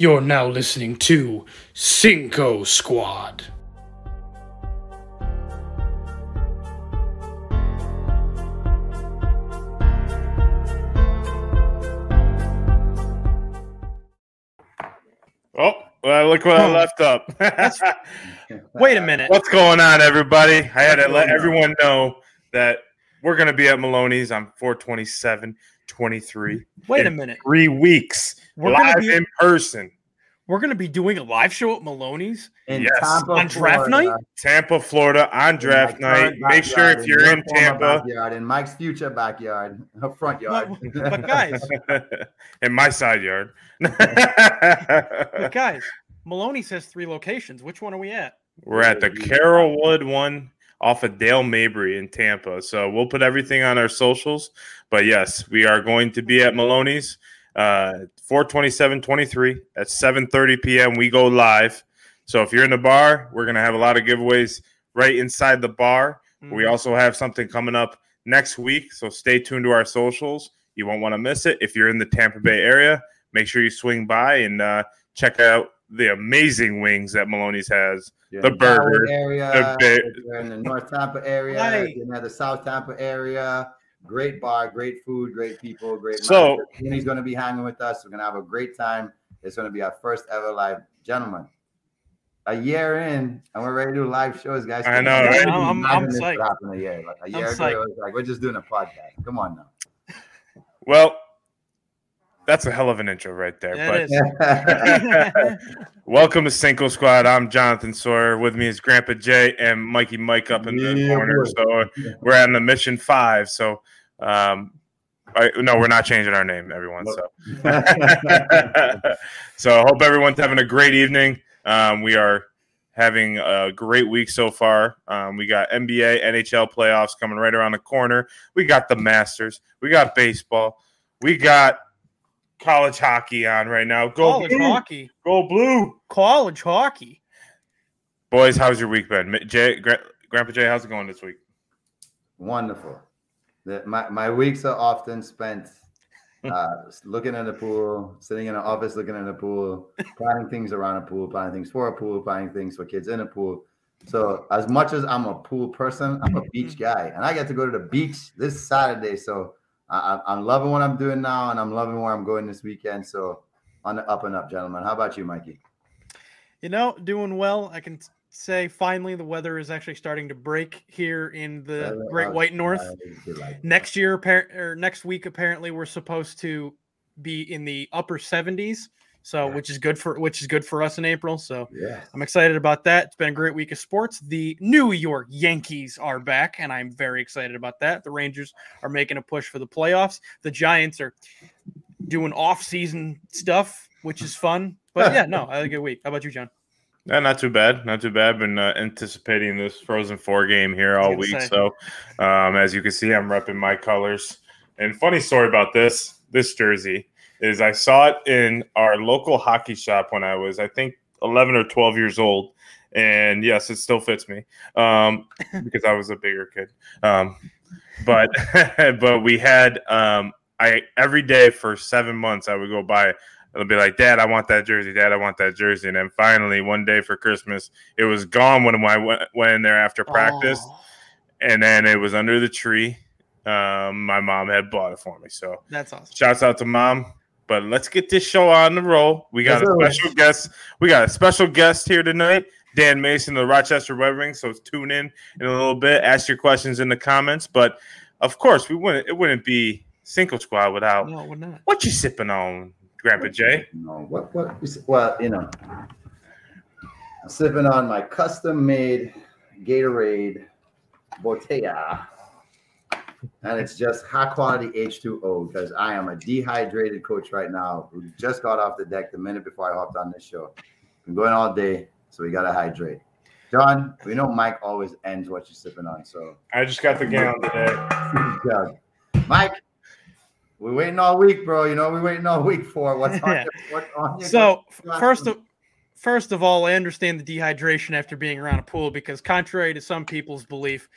You're now listening to Cinco Squad. Oh, well, look what I left up. Wait a minute. What's going on, everybody? I had to let everyone know that we're going to be at Maloney's on 427 23. Wait a minute. Three weeks We're gonna live be- in person. We're going to be doing a live show at Maloney's. in Yes. Tampa, On draft Florida, night? Tampa, Florida on draft my night. current Make sure if you're your in Tampa, backyard, in Mike's future backyard, her front yard. But, but guys, in my side yard. but guys, Maloney's has three locations. Which one are we at? We're at the Carrollwood one off of Dale Mabry in Tampa. So we'll put everything on our socials. But yes, we are going to be at Maloney's uh 427-23 at 7:30 p.m. We go live. So if you're in the bar, we're gonna have a lot of giveaways right inside the bar. We Mhm. also have something coming up next week. So stay tuned to our socials. You won't want to miss it. If you're in the Tampa Bay area, make sure you swing by and uh, check out the amazing wings that Maloney's has. You're The in Broward burger, area. the ba- in the North Tampa area. Right. You're in the South Tampa area. Great bar, great food, great people, great. So- manager. He's going to be hanging with us. We're going to have a great time. It's going to be our first ever live, gentlemen. A year in, and we're ready to do live shows, guys. I know, right? I'm, I'm- I'm this psyched. could happen a year. Like a I'm year ago, psyched. it was like we're just doing a podcast. Come on now. Well, that's a hell of an intro right there. Yeah, but welcome to Cinco Squad. I'm Jonathan Sawyer. With me is Grandpa Jay and Mikey Mike up in the Yeah, corner. boy. So we're on the mission five. So um I, no, we're not changing our name, everyone. So so I hope everyone's having a great evening. Um, we are having a great week so far. Um, we got NBA, NHL playoffs coming right around the corner. We got the Masters. We got baseball. We got college hockey on right now. Go College blue! hockey. Go blue! College hockey. Boys, how's your week been? Jay, Gra- Grandpa Jay, how's it going this week? Wonderful. The, my, my weeks are often spent uh, looking at the pool, sitting in an office looking at the pool, planning things around a pool, planning things for a pool, planning things for kids in a pool. So, as much as I'm a pool person, I'm a beach guy, and I get to go to the beach this Saturday. So, I, I'm loving what I'm doing now, and I'm loving where I'm going this weekend. So, on the up and up, gentlemen. How about you, Mikey? You know, doing well. I can say finally the weather is actually starting to break here in the Uh, Great White North. Like- Next year, or next week, apparently, we're supposed to be in the upper 70s. So, Yeah. which is good for which is good for us in April. So, Yeah. I'm excited about that. It's been a great week of sports. The New York Yankees are back, and I'm very excited about that. The Rangers are making a push for the playoffs. The Giants are doing off-season stuff, which is fun. But yeah, no, I had a good week. How about you, John? Yeah, not too bad. Not too bad. Been uh, anticipating this Frozen Four game here all week. say. So, um, as you can see, I'm repping my colors. And funny story about this this jersey is I saw it in our local hockey shop when I was, I think, 11 or 12 years old. And yes, it still fits me um, because I was a bigger kid. Um, but but we had um, I every day for seven months I would go by It'll be like, Dad, I want that jersey. Dad, I want that jersey. And then finally, one day for Christmas, it was gone when I went, went in there after practice. Oh, And then it was under the tree. Um, my mom had bought it for me. So that's awesome. shouts out to mom. But let's get this show on the roll. We got Yes, a sir. special guest. We got a special guest here tonight, Dan Mason of the Rochester Red Wings. So tune in in a little bit. Ask your questions in the comments. But of course, we wouldn't. It wouldn't be Cinco Squad without No, we're not. what you sipping on, Grandpa Jay. No, what what is well, you know, I'm sipping on my custom made Gatorade Botella. And it's just high quality H2O because I am a dehydrated coach right now who just got off the deck the minute before I hopped on this show. Been going all day, so we gotta hydrate. John, we know Mike always ends what you're sipping on, so I just got the gallon today. Mike, we're waiting all week, bro. You know, we're waiting all week for what's on Yeah. your, what's on your So first of first of all, I understand the dehydration after being around a pool because contrary to some people's belief,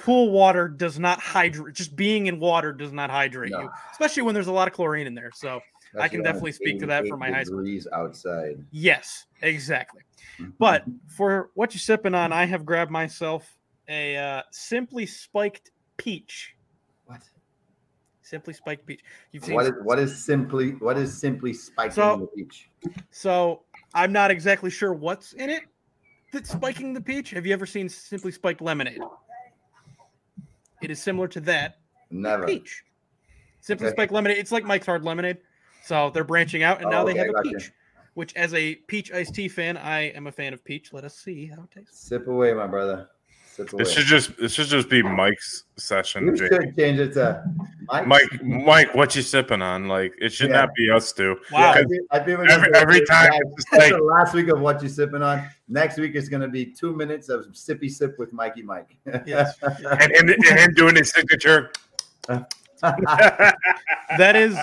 pool water does not hydrate. Just being in water does not hydrate No. you, especially when there's a lot of chlorine in there. So I can definitely speak to that for my high school. degrees outside. Yes, exactly. But for what you're sipping on, I have grabbed myself a uh, simply spiked peach. what? Simply spiked peach. You've seen What is what is simply what is simply spiking So- the peach? so I'm not exactly sure what's in it that's spiking the peach. Have you ever seen simply spiked lemonade? It is similar to that Never. peach. Simply Okay. spiked lemonade. It's like Mike's Hard Lemonade. So they're branching out, and Oh, now they have a peach. Which, as a peach iced tea fan, I am a fan of peach. Let us see how it tastes. Sip away, my brother. Sip away. This should just this should just be Mike's session. you Jake. should change it to Mike. Mike, Mike, what you sipping on? Like it should Yeah. not be us two. Wow. I feel, I feel Every- every time it's like- last week of what you sipping on. Next week is going to be two minutes of sippy sip with Mikey Mike. Yes. And, and, and him doing his signature. that is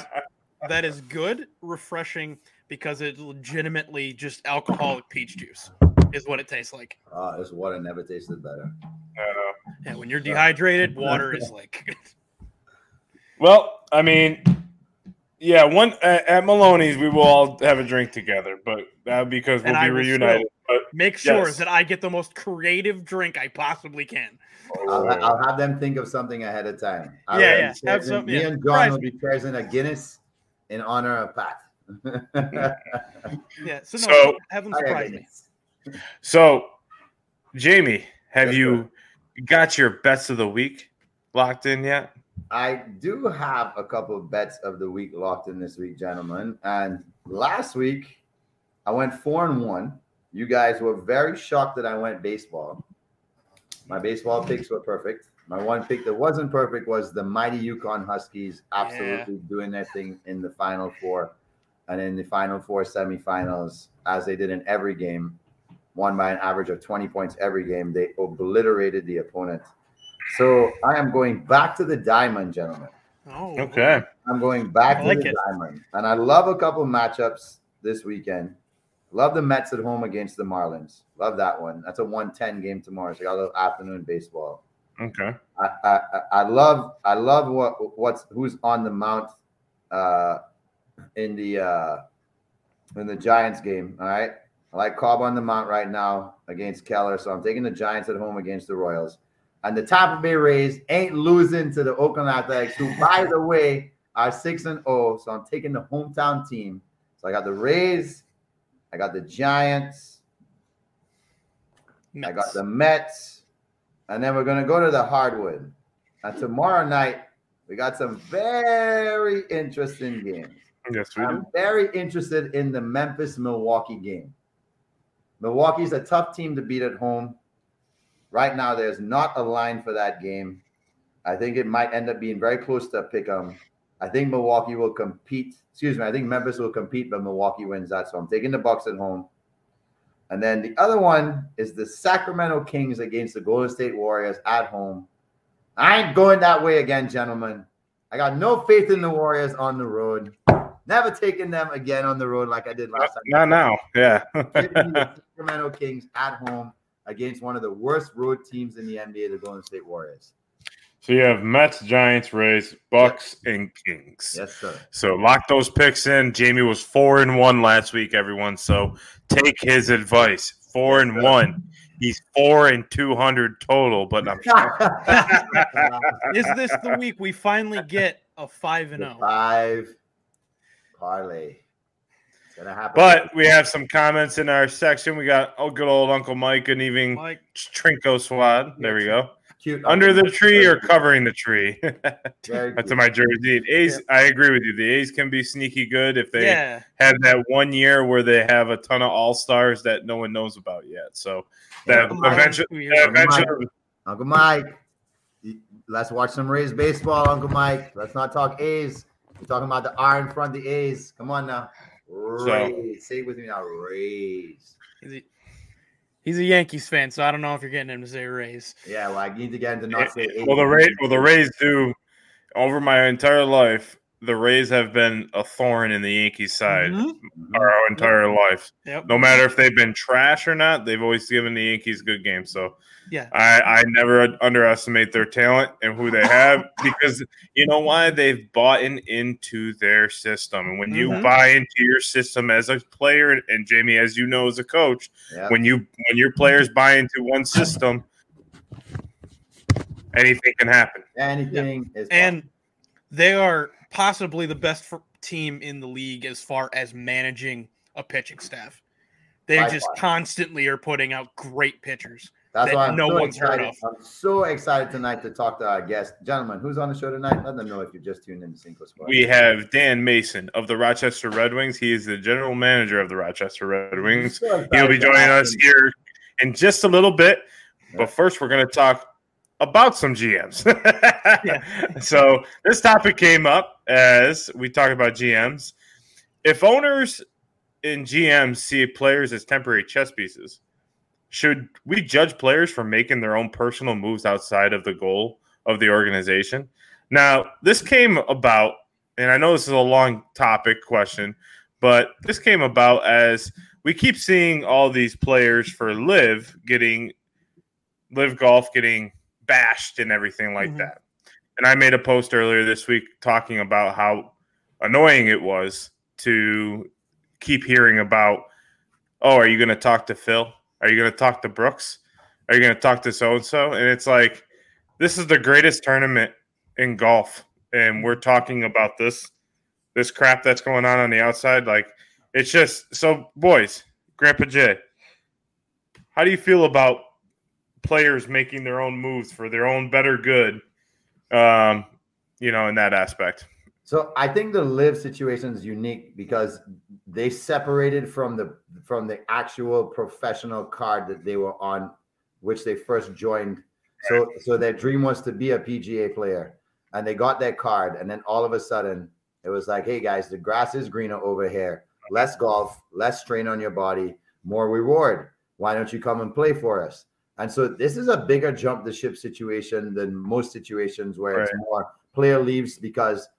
that is good, refreshing because it's legitimately just alcoholic peach juice is what it tastes like. oh, this water never tasted better. Uh, Yeah, when you're dehydrated, water is like well, I mean, yeah, one at, at Maloney's we will all have a drink together, but that because we'll And be I will reunited. But make sure Yes. that I get the most creative drink I possibly can. I'll, I'll have them think of something ahead of time. I'll Yeah, have yeah, have some- Me yeah, and surprise John will be present a Guinness in honor of Pat. Yeah, so, no, So- have them surprise me. So, Jamie, have Yes, you got your bets of the week locked in yet? I do have a couple of bets of the week locked in this week, gentlemen. And last week, I went four and one. You guys were very shocked that I went baseball. My baseball picks were perfect. My one pick that wasn't perfect was the mighty UConn Huskies, absolutely doing their thing in the Final Four and in the Final Four semifinals, as they did in every game, won by an average of 20 points every game. They obliterated the opponent. So I am going back to the diamond, gentlemen. Oh, Okay. I'm going back I to like the it. diamond. And I love a couple matchups this weekend. Love the Mets at home against the Marlins. Love that one. That's a 110 game tomorrow. So I got a little afternoon baseball. Okay. I, I, I- I love I love what what's who's on the mount uh in the uh in the Giants game. All right. I like Cobb on the mount right now against Keller. So I'm taking the Giants at home against the Royals. And the Tampa Bay Rays ain't losing to the Oakland Athletics, who, by the way, are six and oh. So I'm taking the hometown team. So I got the Rays, I got the Giants, I got the Mets, and then we're gonna go to the hardwood. And tomorrow night we got some very interesting games. Yes, we I'm do. very interested in the Memphis Milwaukee game. Milwaukee's a tough team to beat at home. Right now, there's not a line for that game. I think it might end up being very close to pick 'em. I think Milwaukee will compete. Excuse me. I think Memphis will compete, but Milwaukee wins that. So I'm taking the Bucks at home. And then the other one is the Sacramento Kings against the Golden State Warriors at home. I ain't going that way again, gentlemen. I got no faith in the Warriors on the road. Never taking them again on the road like I did last time. Not now. Yeah. The Sacramento Kings at home against one of the worst road teams in the NBA, the Golden State Warriors. so you have Mets, Giants, Rays, Bucks, and Kings. Yes, sir. So lock those picks in. Jamie was four and one last week, everyone. So take his advice. Four and one. He's four and two hundred total, but I'm Is this the week we finally get a five and oh? Zero? five parlay. It's gonna happen. But we have some comments in our section. We got oh good old Uncle Mike and even Mike, Trinko Squad. There we go. cute Under the tree or covering the tree. That's cute. in my jersey. A's. I agree with you. The A's can be sneaky good if they yeah, had that one year where they have a ton of all stars that no one knows about yet. So that Uncle eventually, Two years ago. eventually, Uncle Mike. Let's watch some Rays baseball, Uncle Mike. Let's not talk A's. We're talking about the R in front of the A's. Come on now. Rays. Say it with me now. Rays. he's a, he's a Yankees fan, so I don't know if you're getting him to say Rays. Yeah, well, I need to get him to not say A's. well the Rays, well the Rays do. Over my entire life, the Rays have been a thorn in the Yankees side Mhm. Mm-hmm. our entire life. Yep. No matter if they've been trash or not, they've always given the Yankees good games. So Yeah. I, I never underestimate their talent and who they have because you know why they've bought in into their system. And when you Mhm. buy into your system as a player, and Jamie, as you know, as a coach, Yeah. when you when your players buy into one system, anything can happen. Anything is And they are possibly the best f- team in the league as far as managing a pitching staff. They By just far. constantly are putting out great pitchers. That's that why I'm no so one's heard excited. of. I'm so excited tonight to talk to our guest. Gentlemen, who's on the show tonight? Let them know if you just tuned in to Cinco Squad. We have Dan Mason of the Rochester Red Wings. He is the general manager of the Rochester Red Wings. So He'll be joining us here in just a little bit. Yeah. But first, we're going to talk about some GMs. Yeah. So, this topic came up as we talk about GMs. If owners and GMs see players as temporary chess pieces, should we judge players for making their own personal moves outside of the goal of the organization? Now, this came about, and I know this is a long topic question, but this came about as we keep seeing all these players for LIV getting LIV Golf getting bashed and everything like Mhm. that. And I made a post earlier this week talking about how annoying it was to keep hearing about, oh, are you going to talk to Phil? Are you going to talk to Brooks? Are you going to talk to so and so? And it's like, this is the greatest tournament in golf, and we're talking about this this crap that's going on on the outside. Like, it's just so, boys, Grandpa Jay, how do you feel about players making their own moves for their own better good? Um, you know, in that aspect. So I think the LIV situation is unique because they separated from the from the actual professional card that they were on, which they first joined. So so their dream was to be a PGA player, and they got their card, and then all of a sudden it was like, hey guys, the grass is greener over here. Less golf, less strain on your body, more reward. Why don't you come and play for us? And so this is a bigger jump the ship situation than most situations where it's more player leaves because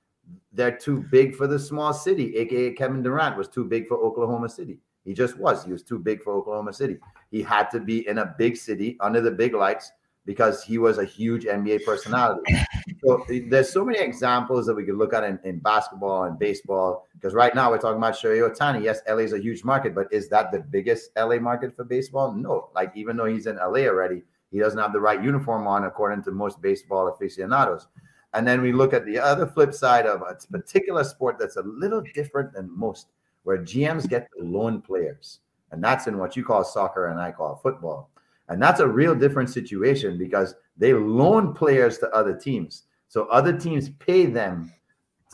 they're too big for the small city, aka Kevin Durant was too big for Oklahoma City. He just was. He was too big for Oklahoma City. He had to be in a big city under the big lights because he was a huge NBA personality. So eh, there's so many examples that we could look at in, in basketball and baseball. Because right now we're talking about Shohei Ohtani. Yes, LA is a huge market, but is that the biggest LA market for baseball? No. Like even though he's in LA already, he doesn't have the right uniform on according to most baseball aficionados. And then we look at the other flip side of a particular sport that's a little different than most, where GMs get to loan players. And that's in what you call soccer and I call football. And that's a real different situation because they loan players to other teams. So other teams pay them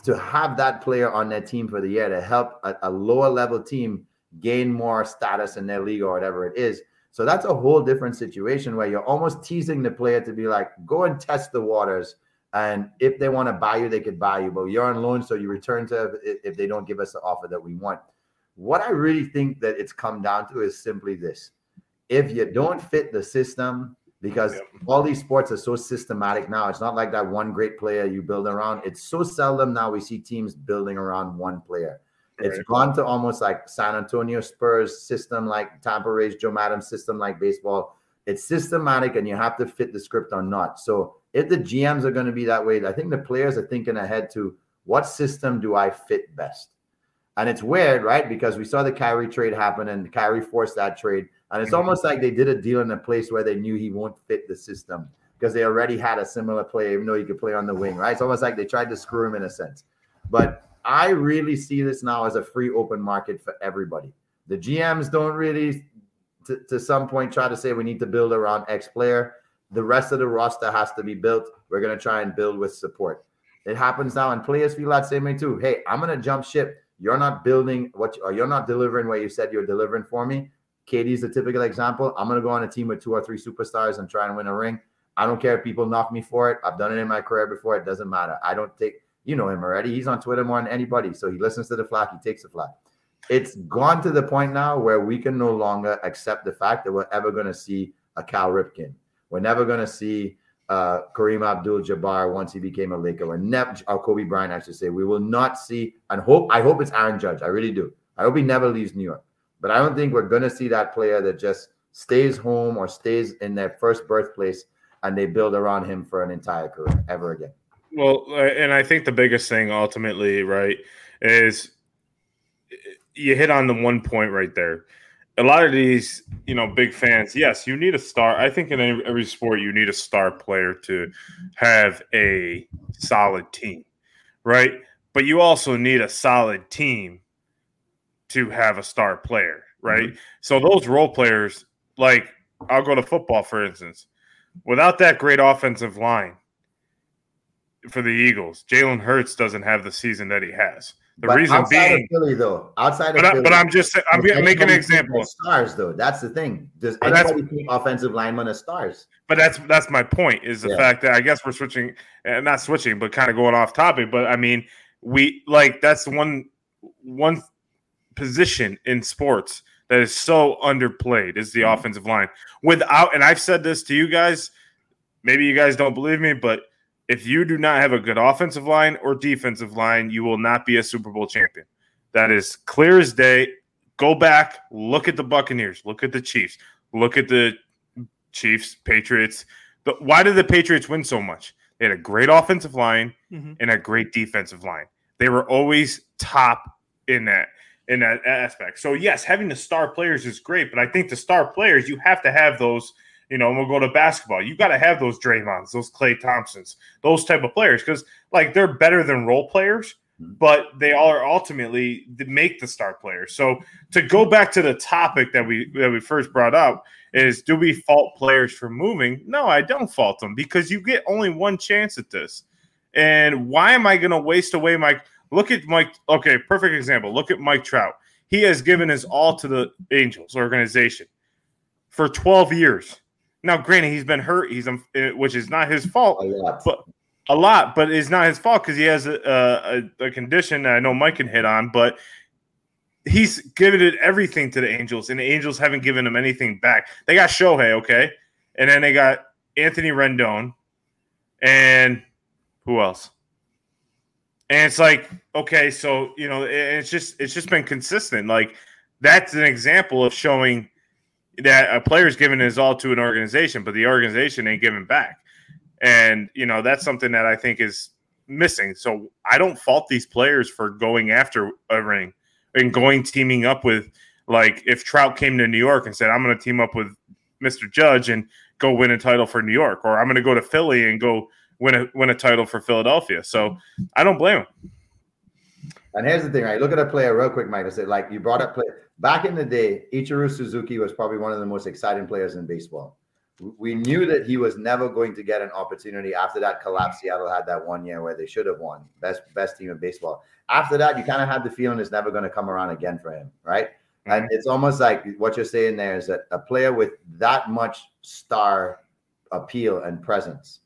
to have that player on their team for the year to help a, a lower level team gain more status in their league or whatever it is. So that's a whole different situation where you're almost teasing the player to be like, go and test the waters. And if they want to buy you, they could buy you, but you're on loan, so you return to if, if they don't give us the offer that we want. What I really think that it's come down to is simply this: if you don't fit the system, because Yep. all these sports are so systematic now, it's not like that one great player you build around. It's so seldom now we see teams building around one player. It's Right. gone to almost like San Antonio Spurs system, like Tampa Rays, Joe Maddon system, like baseball. It's systematic, and you have to fit the script or not. So if the GMs are going to be that way, I think the players are thinking ahead to what system do I fit best. And it's weird, right? Because we saw the Kyrie trade happen, and Kyrie forced that trade, and it's almost like they did a deal in a place where they knew he won't fit the system because they already had a similar player, even though he could play on the wing, right? It's almost like they tried to screw him in a sense. But I really see this now as a free open market for everybody. The GMs don't really, to, to some point, try to say we need to build around X player. The rest of the roster has to be built. We're going to try and build with support. It happens now, and players feel that same way too. Hey, I'm going to jump ship. You're not building what, or you're not delivering what you said you're delivering for me. KD's a typical example. I'm to go on a team with two or three superstars and try and win a ring. I don't care if people knock me for it. I've done it in my career before. It doesn't matter. I don't take, you know him already. He's on Twitter more than anybody. So he listens to the flack, he takes the flack. It's gone to the point now where we can no longer accept the fact that we're ever to see a Cal Ripken. We're never to see uh, Kareem Abdul-Jabbar once he became a Laker, or never, or Kobe Bryant, I should say. We will not see, and hope. I hope it's Aaron Judge. I really do. I hope he never leaves New York. But I don't think we're going to see that player that just stays home or stays in their first birthplace and they build around him for an entire career ever again. Well, uh, and I think the biggest thing ultimately, right, is you hit on the one point right there. A lot of these, you know, big fans, yes, you need a star. I think in every sport, you need a star player to have a solid team, right? But you also need a solid team to have a star player, right? Mm-hmm. So those role players, like I'll go to football, for instance, without that great offensive line for the Eagles, Jalen Hurts doesn't have the season that he has. The but reason being, Philly, though, outside of but, Philly, but I'm just I'm making an example. Stars, though, that's the thing. Does anybody think offensive linemen as stars? But that's that's my point. Is the yeah. fact that I guess we're switching, uh, not switching, but kind of going off topic. But I mean, we like that's one one position in sports that is so underplayed is the mm-hmm. offensive line. Without, and I've said this to you guys. Maybe you guys don't believe me, but if you do not have a good offensive line or defensive line, you will not be a Super Bowl champion. That is clear as day. Go back, look at the Buccaneers, look at the Chiefs, look at the Chiefs, Patriots. But why did the Patriots win so much? They had a great offensive line mm-hmm. and a great defensive line. They were always top in that in that aspect. So yes, having the star players is great, but I think the star players you have to have those – you know, and we'll go to basketball. You got to have those Draymonds, those Klay Thompsons, those type of players because like they're better than role players, hmm. but they are ultimately make the star players. So to go back to the topic that we that we first brought up is do we fault players for moving? No, I don't fault them because you get only one chance at this. And why am I going to waste away my look at Mike? Okay, perfect example. Look at Mike Trout. He has given his all to the Angels organization for 12 years. Now, granted, he's been hurt. He's um, eh, which is not his fault, a lot. but a lot, but it's not his fault because he has a, a, a condition that I know Mike can hit on. But he's given it everything to the Angels, and the Angels haven't given him anything back. They got Shohei, okay, and then they got Anthony Rendon, and who else? And it's like, okay, so you know, it's just it's just been consistent. Like that's an example of showing that a player's giving his all to an organization, but the organization ain't giving back. And, you know, that's something that I think is missing. So I don't fault these players for going after a ring and going teaming up with, like, if Trout came to New York and said, I'm going to team up with Mr. Judge and go win a title for New York, or I'm going to go to Philly and go win a, win a title for Philadelphia. So mm-hmm. I don't blame him. And here's the thing, right? Look at a player real quick, Mike. I said, like you brought up play back in the day, Ichiro Suzuki was probably one of the most exciting players in baseball. We knew that he was never going to get an opportunity after that collapse. Seattle had that one year where they should have won best best team in baseball. After that, you kind of had the feeling it's never going to come around again for him, right? Mm-hmm. And it's almost like what you're saying there is that a player with that much star appeal and presence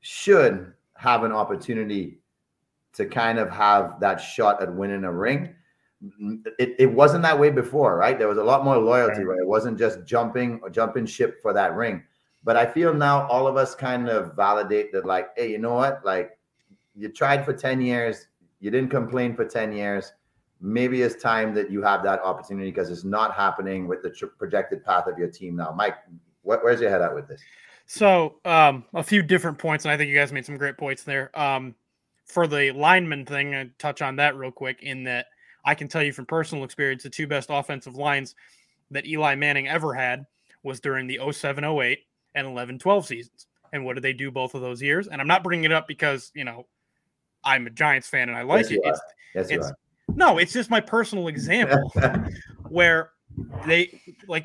should have an opportunity to kind of have that shot at winning a ring. It, it wasn't that way before, right? There was a lot more loyalty, right? It wasn't just jumping or jumping ship for that ring. But I feel now all of us kind of validate that, like, hey, you know what? Like, you tried for 10 years, you didn't complain for 10 years. Maybe it's time that you have that opportunity because it's not happening with the projected path of your team now. Mike, where's your head at with this? So, um, a few different points, and I think you guys made some great points there. Um, for the lineman thing, I touch on that real quick. In that, I can tell you from personal experience, the two best offensive lines that Eli Manning ever had was during the 07 08 and 11 12 seasons. And what did they do both of those years? And I'm not bringing it up because, you know, I'm a Giants fan and I like yes, it. It's, yes, it's no, it's just my personal example where they like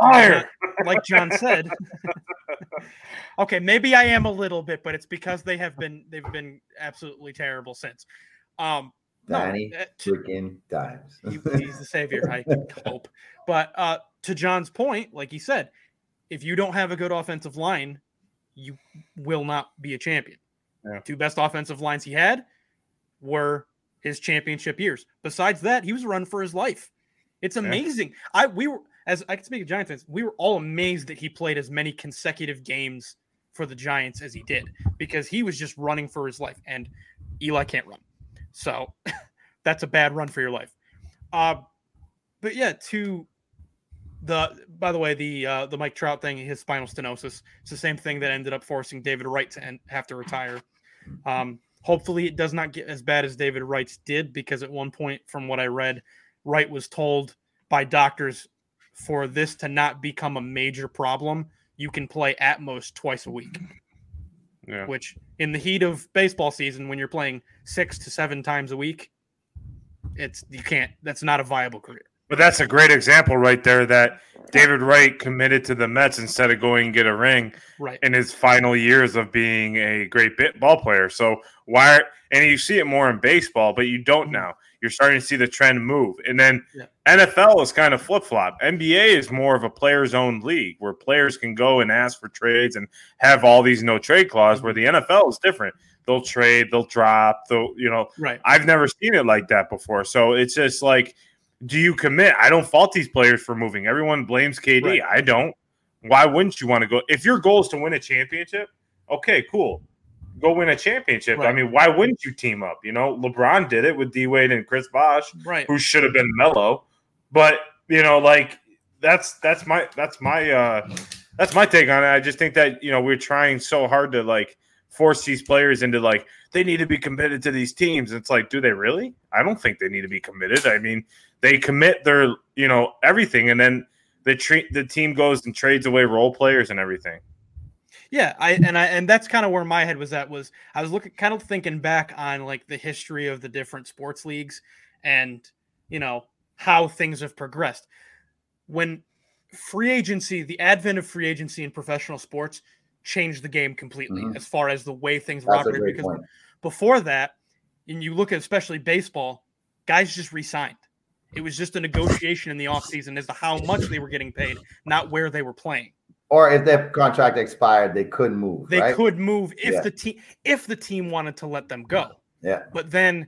like John said. okay, maybe I am a little bit, but it's because they have been they've been absolutely terrible since. Um, Danny no, uh, freaking dimes. he, he's the savior, I hope. But uh, to John's point, like he said, if you don't have a good offensive line, you will not be a champion. Yeah. Two best offensive lines he had were his championship years. Besides that, he was run for his life. It's amazing. Yeah. I we were as I can speak of Giants fans, we were all amazed that he played as many consecutive games for the Giants as he did because he was just running for his life, and Eli can't run, so that's a bad run for your life. Uh, but yeah, to the by the way, the uh, the Mike Trout thing, his spinal stenosis, it's the same thing that ended up forcing David Wright to end, have to retire. Um, hopefully, it does not get as bad as David Wright's did, because at one point, from what I read, Wright was told by doctors for this to not become a major problem, you can play at most twice a week. Yeah. Which, in the heat of baseball season, when you're playing six to seven times a week, it's you can't. That's not a viable career. But that's a great example right there that David Wright committed to the Mets instead of going and get a ring Right. in his final years of being a great bit ball player. So why and you see it more in baseball, but you don't mm-hmm. now. You're starting to see the trend move. And then Yeah. NFL is kind of flip flop. NBA is more of a players owned league where players can go and ask for trades and have all these no trade clause where mm-hmm. the NFL is different. They'll trade, they'll drop, they'll you know, Right. I've never seen it like that before. So it's just like, do you commit? I don't fault these players for moving. Everyone blames KD. Right. I don't. Why wouldn't you want to go? If your goal is to win a championship, okay, cool. Go win a championship. I mean, why wouldn't you team up? You know, LeBron did it with D Wade and Chris Bosh, Right. who should have been Melo. But you know, like that's that's my that's my uh that's my take on it. I just think that you know we're trying so hard to like force these players into like they need to be committed to these teams. It's like, do they really? I don't think they need to be committed. I mean, they commit their you know everything, and then the treat the team goes and trades away role players and everything. Yeah, I and I and that's kind of where my head was at was I was looking kind of thinking back on like the history of the different sports leagues and you know how things have progressed. When free agency, the advent of free agency in professional sports changed the game completely Mhm. as far as the way things were That's operated because point. before that, and you look at especially baseball, guys just resigned. It was just a negotiation in the offseason as to how much they were getting paid, not where they were playing. Or if their contract expired, they couldn't move. They right? could move if Yeah. the team if the team wanted to let them go. Yeah. But then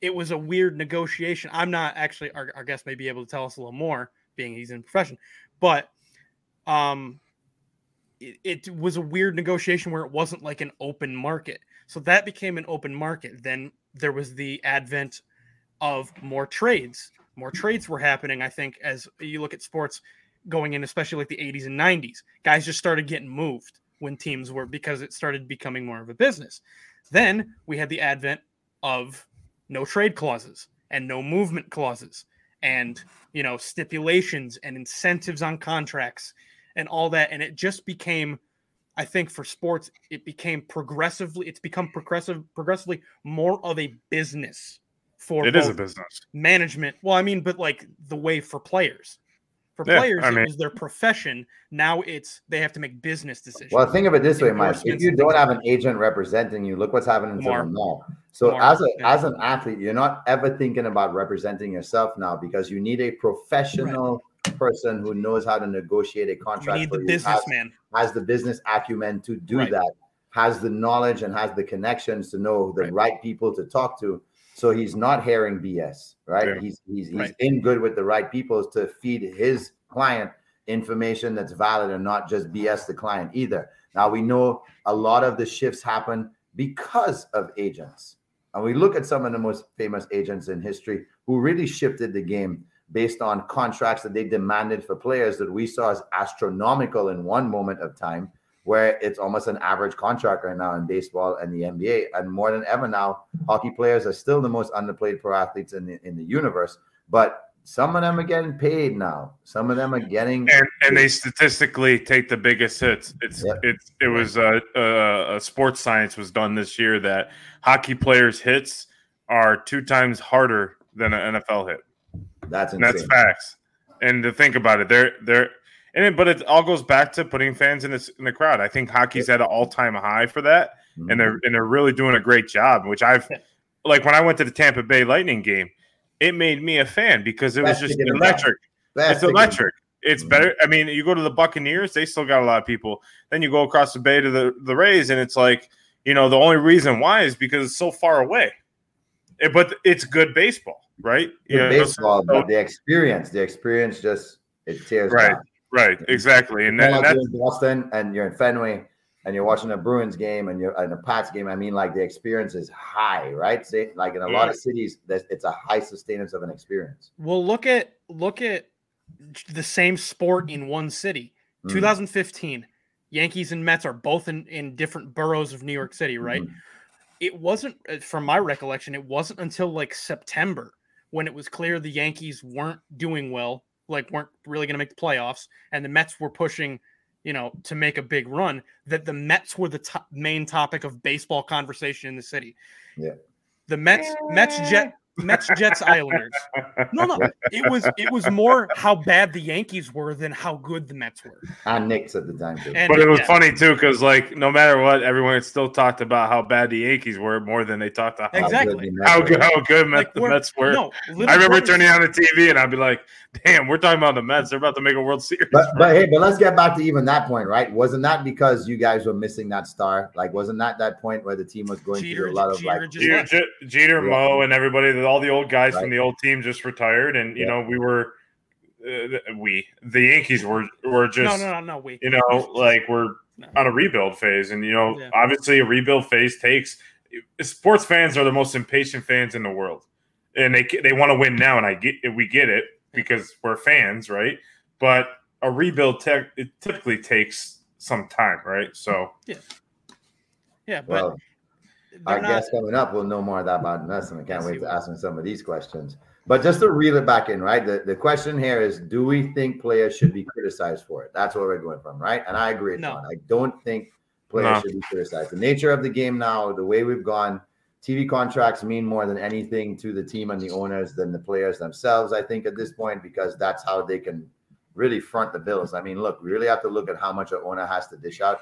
it was a weird negotiation. I'm not actually our, our guest may be able to tell us a little more, being he's in profession, but um it, it was a weird negotiation where it wasn't like an open market. So that became an open market. Then there was the advent of more trades. More trades were happening, I think, as you look at sports going in, especially like the 80s and 90s. Guys just started getting moved when teams were because it started becoming more of a business. Then we had the advent of no trade clauses and no movement clauses and you know stipulations and incentives on contracts and all that and it just became i think for sports it became progressively it's become progressive progressively more of a business for It is a business. management well i mean but like the way for players for Yeah, players I it was their profession now it's they have to make business decisions Well, think of it this way, Mike. If you don't have an agent representing you, look what's happening to Lamar. them now. So Lamar, as a yeah. as an athlete, you're not ever thinking about representing yourself now because you need a professional person who knows how to negotiate a contract. you contract. need for the you, has- businessman has the business acumen to do Right. that, has the knowledge and has the connections to know the Right. right, people to talk to. So he's not hearing BS, right? Yeah. He's he's he's Right. in good with the right people to feed his client information that's valid and not just BS the client either. Now we know a lot of the shifts happen because of agents. And we look at some of the most famous agents in history who really shifted the game based on contracts that they demanded for players that we saw as astronomical in one moment of time, where it's almost an average contract right now in baseball and the NBA. And more than ever now, hockey players are still the most underplayed pro athletes in the, in the universe. But some of them are getting paid now. Some of them are getting and and they statistically take the biggest hits. It's Yep. it's it was a, a, a sports science was done this year that hockey players hits are two times harder than an NFL hit. that's that's facts. And to think about it, they're they're and it, but it all goes back to putting fans in this in the crowd. I think hockey's at an all time high for that, Mhm. and they're and they're really doing a great job. Which I've Yeah. like when I went to the Tampa Bay Lightning game, it made me a fan because it was just ticket in town. electric. That's It's electric. It's Mhm. better. I mean, you go to the Buccaneers, they still got a lot of people. Then you go across the bay to the, the Rays, and it's like, you know, the only reason why is because it's so far away. It- but it's good baseball, right? Good know, baseball, so- but the experience, the experience just it tears Right. down. Right, exactly. And, Well, then like that's in Boston and you're in Fenway, and you're watching a Bruins game and you're in a Pats game, I mean, like the experience is high, right? Say, like in a lot of cities, it's a high sustenance of an experience. Well, look at look at the same sport in one city. Mm. 2015, Yankees and Mets are both in in different boroughs of New York City, right? Mhm. It wasn't, uh, from my recollection, it wasn't until like September when it was clear the Yankees weren't doing well, like weren't really going to make the playoffs, and the Mets were pushing, you know, to make a big run. That the Mets were the to- main topic of baseball conversation in the city. Yeah. The Mets, Mets, Jet, Mets, Jets, Islanders. No, no, it was it was more how bad the Yankees were than how good the Mets were. And Knicks at the time, too. And But it was yeah, funny too, because like no matter what, everyone still talked about how bad the Yankees were more than they talked about How good Exactly. the Mets how were. good how good Met, Like, the Mets were. No, I remember turning on the TV and I'd be like, "Damn, we're talking about the Mets. They're about to make a World Series." But but hey, but let's get back to even that point, right? Wasn't that because you guys were missing that star? Like, wasn't that that point where the team was going Jeter- through a lot of Jeter like? Jeter, left. Je- Jeter Mo, and everybody, all the old guys Right. from the old team just retired, and you Yeah. know we were, uh, we the Yankees were were just no, no, no, no. Wait, you know like we're No. on a rebuild phase, and you know Yeah. obviously a rebuild phase takes. Sports fans are the most impatient fans in the world, and they they want to win now, and I get we get it because we're fans, right? But a rebuild tech it typically takes some time, right? So yeah, yeah, but Well, they're our not. guest coming up will know more of that about us, and I can't wait to ask him some of these questions. But just to reel it back in, right? The, the question here is do we think players should be criticized for it? That's where we're going from, right? And I agree. No. John. I don't think players No. should be criticized. The nature of the game now, the way we've gone, TV contracts mean more than anything to the team and the owners than the players themselves, I think, at this point, because that's how they can really front the bills. I mean, look, we really have to look at how much an owner has to dish out.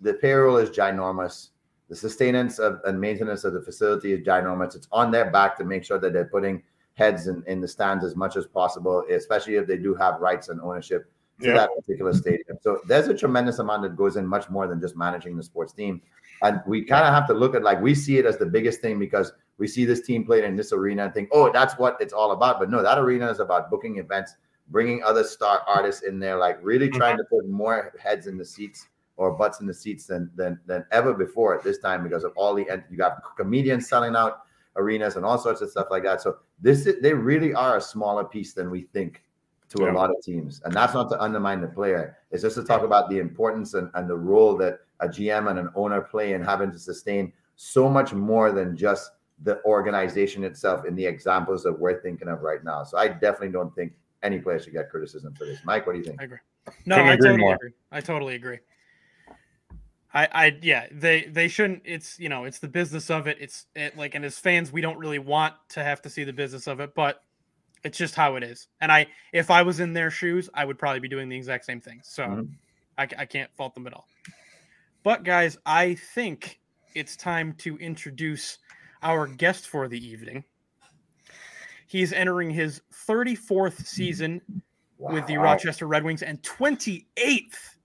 The payroll is ginormous the sustenance of and maintenance of the facility is ginormous. It's on their back to make sure that they're putting heads in, in the stands as much as possible, especially if they do have rights and ownership to Yeah. that particular stadium. So there's a tremendous amount that goes in much more than just managing the sports team. And we kind of have to look at like we see it as the biggest thing because we see this team playing in this arena and think, oh, that's what it's all about. But no, that arena is about booking events, bringing other star artists in there, like really mm-hmm. trying to put more heads in the seats or butts in the seats than than than ever before at this time because of all the and you got comedians selling out arenas and all sorts of stuff like that. So this is, they really are a smaller piece than we think to Yeah. a lot of teams. And that's not to undermine the player. It's just to talk about the importance and, and the role that a GM and an owner play in having to sustain so much more than just the organization itself in the examples that we're thinking of right now. So I definitely don't think any player should get criticism for this. Mike, what do you think? I agree. No, Couldn't I agree totally more. agree. I totally agree. I, I, yeah, they, they shouldn't. It's you know, it's the business of it. It's it, like, and as fans, we don't really want to have to see the business of it, but it's just how it is. And I, if I was in their shoes, I would probably be doing the exact same thing. So Mhm. I, I can't fault them at all. But guys, I think it's time to introduce our guest for the evening. He's entering his 34th season with the Rochester Red Wings and 28th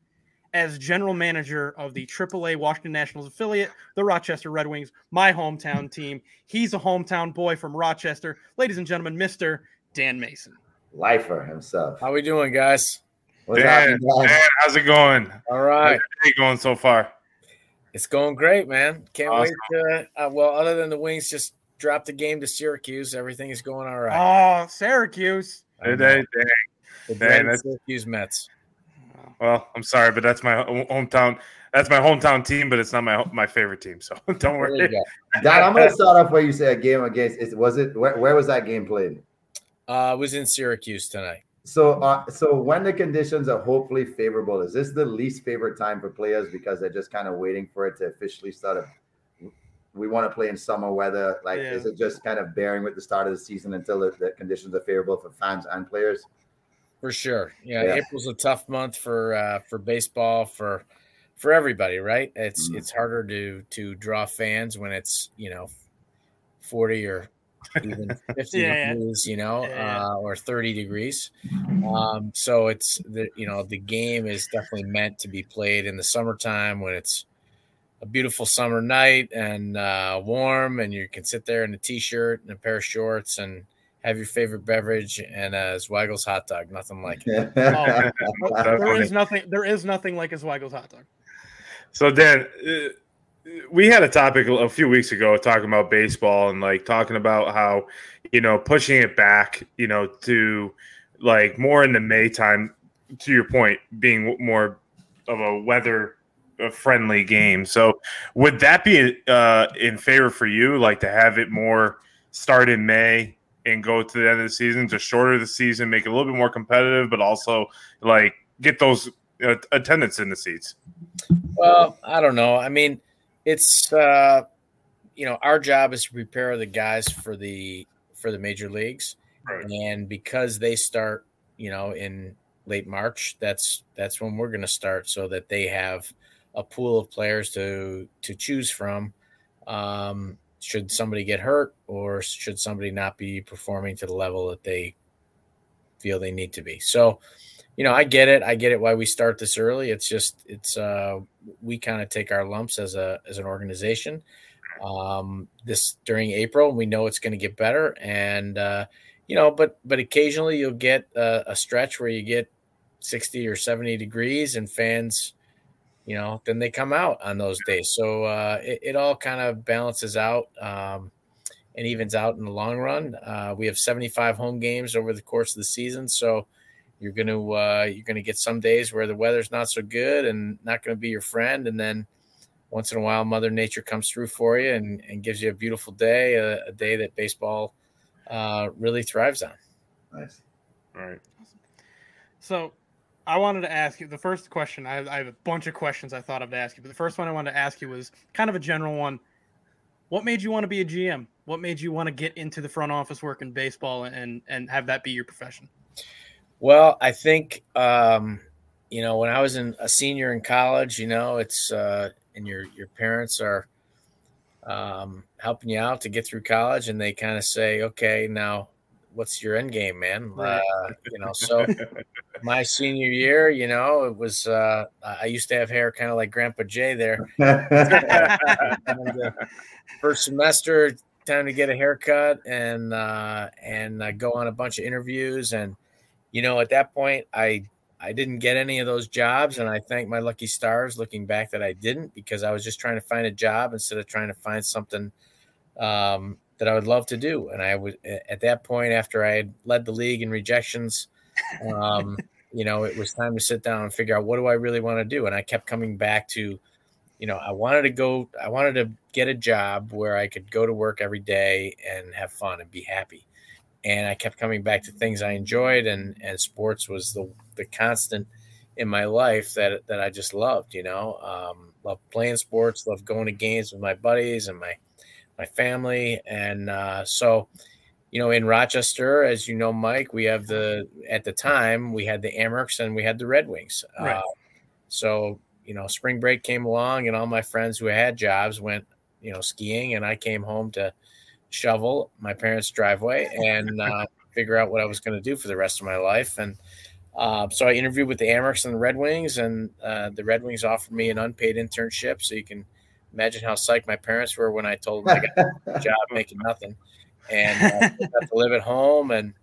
as general manager of the AAA Washington Nationals affiliate, the Rochester Red Wings, my hometown team. He's a hometown boy from Rochester. Ladies and gentlemen, Mr. Dan Mason. lifer himself. How are we doing, guys? What's Dan, happening, Dan? Dan, how's it going? All right. How's right, your day going so far? it's going great, man. Can't Awesome. wait to. Uh, well, other than the Wings just dropped the game to Syracuse, everything is going all right. Oh, Syracuse. I Hey, hey, hey. The man, Syracuse Mets. Well, I'm sorry, but that's my hometown. That's my hometown team, but it's not my my favorite team. So don't There you worry. go. Dan, I'm going to start off where you say a game against. Is, was it where, where was that game played? Uh, I was in Syracuse tonight. So, uh, so when the conditions are hopefully favorable, is this the least favorite time for players because they're just kind of waiting for it to officially start? Of, we want to play in summer weather. Like, Yeah. is it just kind of bearing with the start of the season until the, the conditions are favorable for fans and players? For sure. Yeah, Yeah. April's a tough month for uh, for baseball for for everybody, right? It's Mhm. it's harder to to draw fans when it's you know forty or even fifty Yeah, yeah. degrees, you know, Yeah, yeah. uh, or thirty degrees. Um, so it's the you know the game is definitely meant to be played in the summertime when it's a beautiful summer night and uh, warm, and you can sit there in a t-shirt and a pair of shorts and have your favorite beverage and a Zweigle's hot dog. Nothing like it. Oh, there funny. is nothing. There is nothing like a Zweigle's hot dog. So Dan, uh, we had a topic a few weeks ago talking about baseball and like talking about how you know pushing it back, you know, to like more in the May time. To your point, being more of a weather friendly game. So would that be uh, in favor for you, like to have it more start in May and go to the end of the season, to shorter the season, make it a little bit more competitive, but also like get those uh, attendance in the seats? Well, I don't know. I mean, it's uh, you know our job is to prepare the guys for the for the major leagues, right. and because they start, you know, in late March, that's that's when we're going to start, so that they have a pool of players to to choose from. Um, should somebody get hurt, or should somebody not be performing to the level that they feel they need to be? So, you know, I get it. I get it why we start this early. It's just it's uh, we kind of take our lumps as a as an organization. Um, this during April, we know it's going to get better, and uh, you know, but but occasionally you'll get a, a stretch where you get sixty or seventy degrees, and fans you know, then they come out on those days. So uh, it, it, all kind of balances out um, and evens out in the long run. Uh, we have 75 home games over the course of the season, so you're going to uh, you're going to get some days where the weather's not so good and not going to be your friend, and then once in a while, Mother Nature comes through for you and, and gives you a beautiful day, a, a day that baseball uh, really thrives on. Nice. All right. So I wanted to ask you the first question. I have, I have, a bunch of questions I thought I'd ask you, but the first one I wanted to ask you was kind of a general one. What made you want to be a GM? What made you want to get into the front office work in baseball and and have that be your profession? Well, I think um, you know when I was in a senior in college, you know, it's uh, and your your parents are um, helping you out to get through college, and they kind of say, okay, now what's your end game, man? Uh, you know, so my senior year, you know, it was uh, I used to have hair kind of like Grandpa Jay there. first semester, time to get a haircut and uh, and uh, go on a bunch of interviews, and you know, at that point, I I didn't get any of those jobs, and I thank my lucky stars looking back that I didn't because I was just trying to find a job instead of trying to find something um, that I would love to do. And I would at that point, after I had led the league in rejections, um, you know, it was time to sit down and figure out what do I really want to do. And I kept coming back to, you know, I wanted to go, I wanted to get a job where I could go to work every day and have fun and be happy. And I kept coming back to things I enjoyed, and and sports was the the constant in my life that that I just loved. You know, um, loved playing sports, loved going to games with my buddies and my my family, and uh, so you know, in Rochester, as you know, Mike, we have the at the time we had the Amerks and we had the Red Wings. Right. Uh, so you know, spring break came along, and all my friends who had jobs went, you know, skiing, and I came home to shovel my parents' driveway and uh, figure out what I was going to do for the rest of my life. And uh, so I interviewed with the Amerks and the Red Wings, and uh, the Red Wings offered me an unpaid internship, so you can Imagine how psyched my parents were when I told them I got a job making nothing, and uh, have to live at home and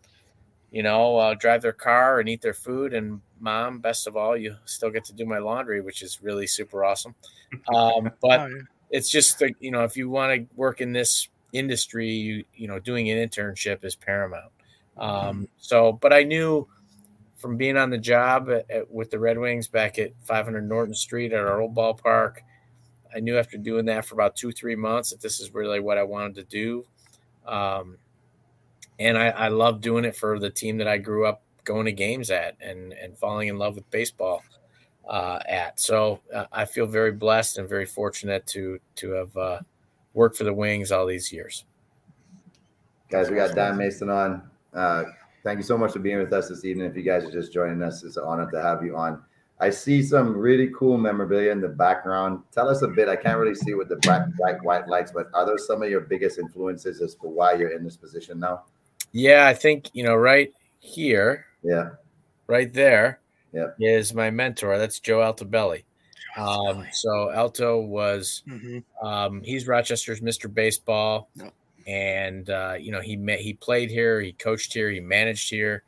you know uh, drive their car and eat their food. And mom, best of all, you still get to do my laundry, which is really super awesome. Um, but oh, yeah. it's just like you know, if you want to work in this industry, you you know, doing an internship is paramount. Um, mm-hmm. so, but I knew from being on the job at, at, with the Red Wings back at 500 Norton Street at our old ballpark, I knew after doing that for about two, three months that this is really what I wanted to do. Um, and I, I love doing it for the team that I grew up going to games at and, and falling in love with baseball uh, at. So uh, I feel very blessed and very fortunate to to have uh, worked for the Wings all these years. Guys, we got Dan Mason on. Uh, thank you so much for being with us this evening. If you guys are just joining us, it's an honor to have you on. I see some really cool memorabilia in the background. Tell us a bit. I can't really see with the black, black, white lights, but are those some of your biggest influences as to why you're in this position now? Yeah, I think you know right here. Yeah. Right there. Yeah. Is my mentor. That's Joe Altobelli. Um, so Alto was mm-hmm. um, he's Rochester's Mr. Baseball, and uh, you know he met, he played here, he coached here, he managed here,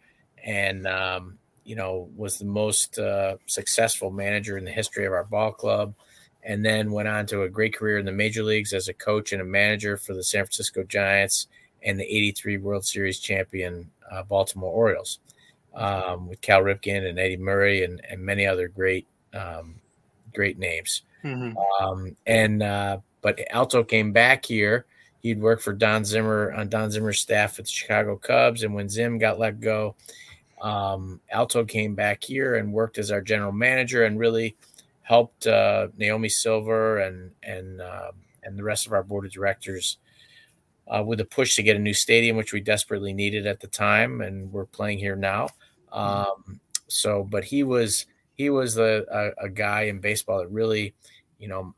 and um, you know, was the most uh, successful manager in the history of our ball club. and then went on to a great career in the major leagues as a coach and a manager for the San Francisco Giants and the 83 World Series champion uh, Baltimore Orioles um, with Cal Ripken and Eddie Murray and, and many other great um, great names. Mhm. Um, and uh, but Alto came back here. He'd worked for Don Zimmer on Don Zimmer's staff at the Chicago Cubs, and when Zim got let go, um, Alto came back here and worked as our general manager and really helped uh, Naomi Silver and and uh, and the rest of our board of directors uh, with a push to get a new stadium, which we desperately needed at the time, and we're playing here now. Um, so, but he was he was a, a, a guy in baseball that really, you know,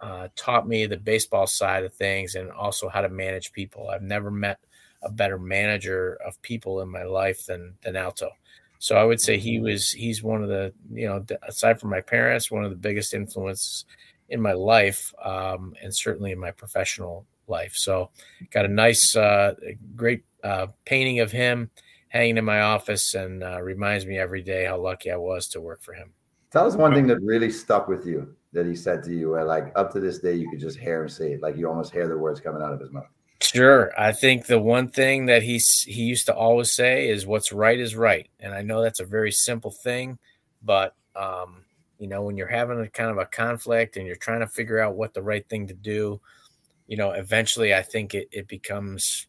uh, taught me the baseball side of things and also how to manage people. I've never met a better manager of people in my life than than Alto. So I would say he was he's one of the you know aside from my parents one of the biggest influences in my life um, and certainly in my professional life. So got a nice uh, great uh, painting of him hanging in my office and uh, reminds me every day how lucky I was to work for him. Tell us one thing that really stuck with you that he said to you, where like up to this day you could just hear him say it, like you almost hear the words coming out of his mouth. Sure. I think the one thing that he's he used to always say is what's right is right. And I know that's a very simple thing, but um, you know, when you're having a kind of a conflict and you're trying to figure out what the right thing to do, you know, eventually I think it, it becomes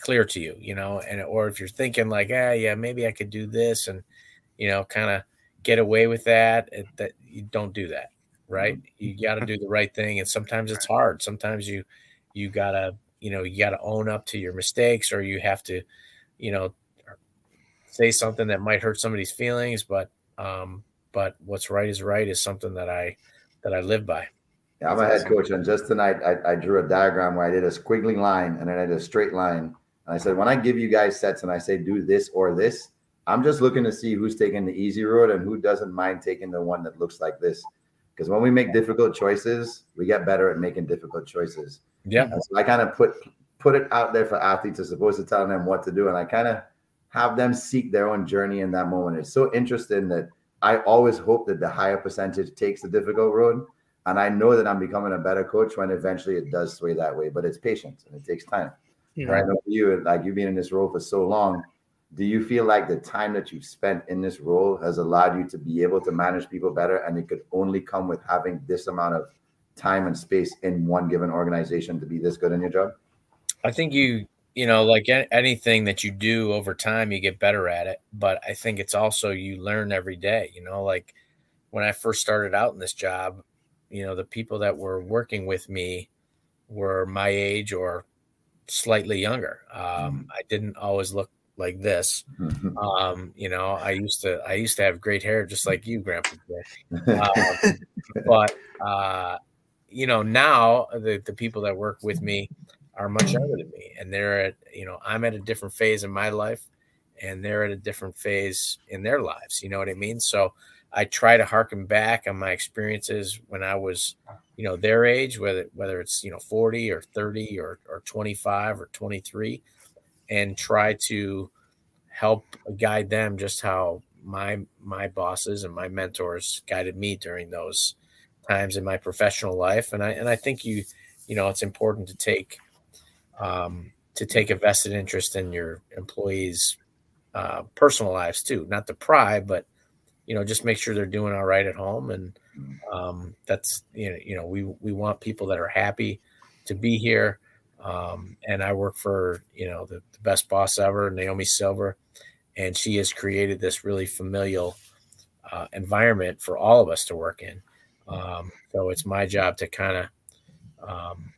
clear to you, you know, and or if you're thinking like, ah, yeah, maybe I could do this and you know, kind of get away with that, it, that you don't do that, right? You got to do the right thing, and sometimes it's hard. Sometimes you you gotta you know you gotta own up to your mistakes, or you have to, you know, say something that might hurt somebody's feelings. But um, but what's right is right is something that I that I live by. Yeah, I'm a head coach, and just tonight I, I drew a diagram where I did a squiggly line and then I did a straight line. And I said, when I give you guys sets and I say do this or this, I'm just looking to see who's taking the easy road and who doesn't mind taking the one that looks like this. Because when we make difficult choices, we get better at making difficult choices. Yeah, And so I kind of put put it out there for athletes as opposed to telling them what to do. And I kind of have them seek their own journey in that moment. It's so interesting that I always hope that the higher percentage takes the difficult road. And I know that I'm becoming a better coach when eventually it does sway that way, but it's patience and it takes time. Yeah. Right. I know for you, like you've been in this role for so long, do you feel like the time that you've spent in this role has allowed you to be able to manage people better? And it could only come with having this amount of time and space in one given organization to be this good in your job? I think you you know like anything that you do over time you get better at it but i think it's also you learn every day you know like when i first started out in this job you know the people that were working with me were my age or slightly younger um, i didn't always look like this. Um, you know i used to i used to have great hair just like you grandpa. Um, but uh, you know now the, the people that work with me are much younger than me and they're at you know i'm at a different phase in my life and they're at a different phase in their lives you know what i mean? So i try to harken back on my experiences when i was you know their age whether whether it's you know 40 or 30 or, or 25 or 23 and try to help guide them just how my my bosses and my mentors guided me during those times in my professional life and i and i think you you know it's important to take um, to take a vested interest in your employees' uh, personal lives too. Not to pry, but you know, just make sure they're doing all right at home, and um, that's you know, you know, we we want people that are happy to be here. Um, and I work for you know the, the best boss ever, Naomi Silver, and she has created this really familial uh, environment for all of us to work in. Um, so it's my job to kind of um,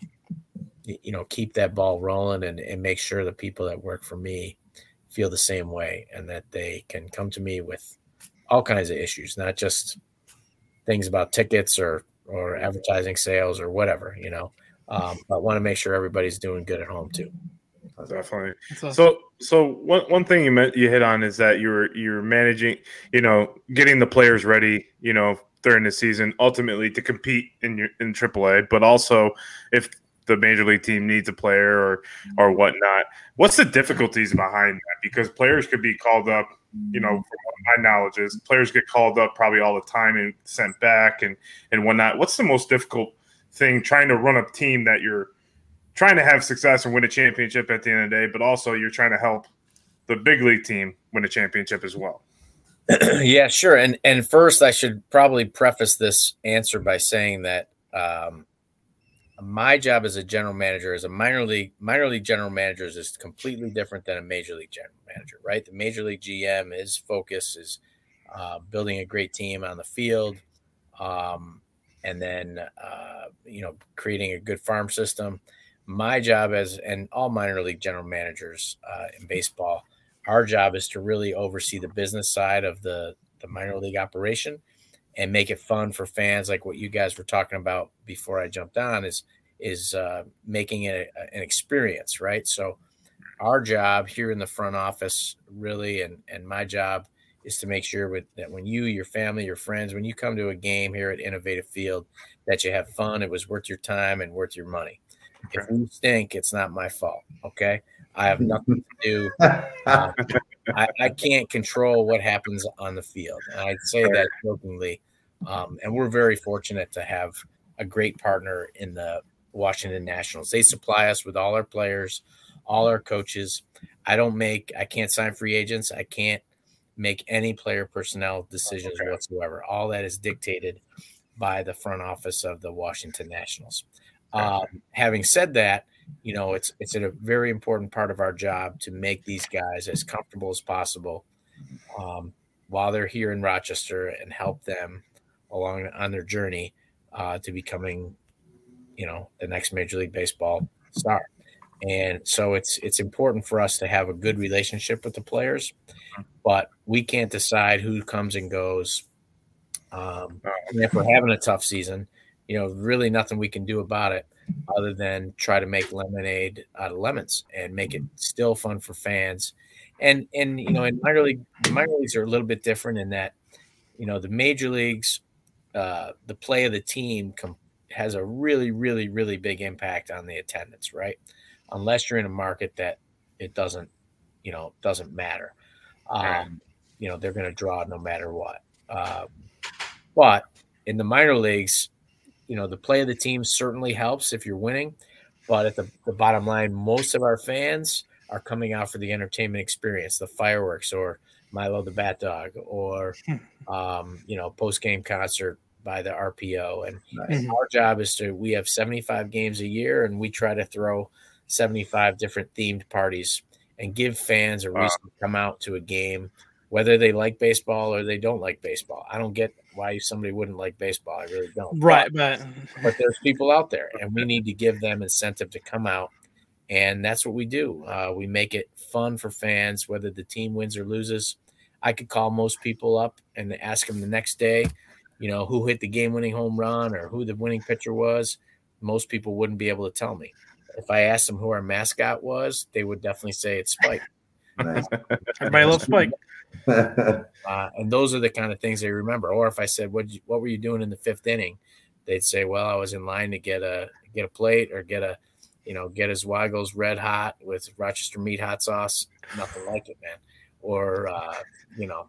you know keep that ball rolling and, and make sure the people that work for me feel the same way and that they can come to me with all kinds of issues not just things about tickets or or advertising sales or whatever you know um, but want to make sure everybody's doing good at home too Definitely. So, So, so one one thing you meant you hit on is that you're you're managing, you know, getting the players ready, you know, during the season, ultimately to compete in your in AAA, but also if the major league team needs a player or or whatnot. What's the difficulties behind that? Because players could be called up, you know, from my knowledge is players get called up probably all the time and sent back and and whatnot. What's the most difficult thing trying to run a team that you're trying to have success and win a championship at the end of the day, but also you're trying to help the big league team win a championship as well. yeah, sure. And and first, I should probably preface this answer by saying that um, my job as a general manager, as a minor league minor league general manager, is completely different than a major league general manager. Right? The major league GM, his focus is uh, building a great team on the field, um, and then uh, you know creating a good farm system. My job as and all minor league general managers uh, in baseball our job is to really oversee the business side of the the minor league operation and make it fun for fans like what you guys were talking about before I jumped on is is uh, making it a, an experience right so our job here in the front office really and and my job is to make sure with, that when you your family your friends when you come to a game here at innovative field that you have fun it was worth your time and worth your money if we stink it's not my fault okay I have nothing to do. Uh, I, I, can't control what happens on the field. And I say that jokingly. Um, and we're very fortunate to have a great partner in the Washington Nationals. They supply us with all our players, all our coaches. I don't make, I can't sign free agents. I can't make any player personnel decisions okay. whatsoever. All that is dictated by the front office of the Washington Nationals. Um, having said that, you know, it's it's a very important part of our job to make these guys as comfortable as possible um, while they're here in Rochester and help them along on their journey uh, to becoming, you know, the next Major League Baseball star. And so it's it's important for us to have a good relationship with the players, but we can't decide who comes and goes. Um, and if we're having a tough season, you know, really nothing we can do about it other than try to make lemonade out of lemons and make it still fun for fans. And and you know, in minor league, minor leagues are a little bit different in that, you know, the major leagues, uh, the play of the team com- has a really, really, really big impact on the attendance, right? Unless you're in a market that it doesn't, you know, doesn't matter. Um, you know, they're going to draw no matter what. Um, but in the minor leagues, you know, the play of the team certainly helps if you're winning. But at the, the bottom line, most of our fans are coming out for the entertainment experience, the fireworks or Milo the Bat Dog or, hmm. um, you know, post game concert by the RPO. And nice. our job is to, we have 75 games a year and we try to throw 75 different themed parties and give fans a reason to come out to a game, whether they like baseball or they don't like baseball. I don't get why somebody wouldn't like baseball. I really don't. Right, but but there's people out there, and we need to give them incentive to come out, and that's what we do. Uh, we make it fun for fans, whether the team wins or loses. I could call most people up and ask them the next day, you know, who hit the game-winning home run or who the winning pitcher was. Most people wouldn't be able to tell me. If I asked them who our mascot was, they would definitely say it's Spike. Everybody loves Spike. uh, and those are the kind of things they remember. Or if I said, "What what were you doing in the fifth inning?" They'd say, "Well, I was in line to get a get a plate or get a, you know, get Zweigle's red hot with Rochester meat hot sauce. Nothing like it, man." Or uh, you know,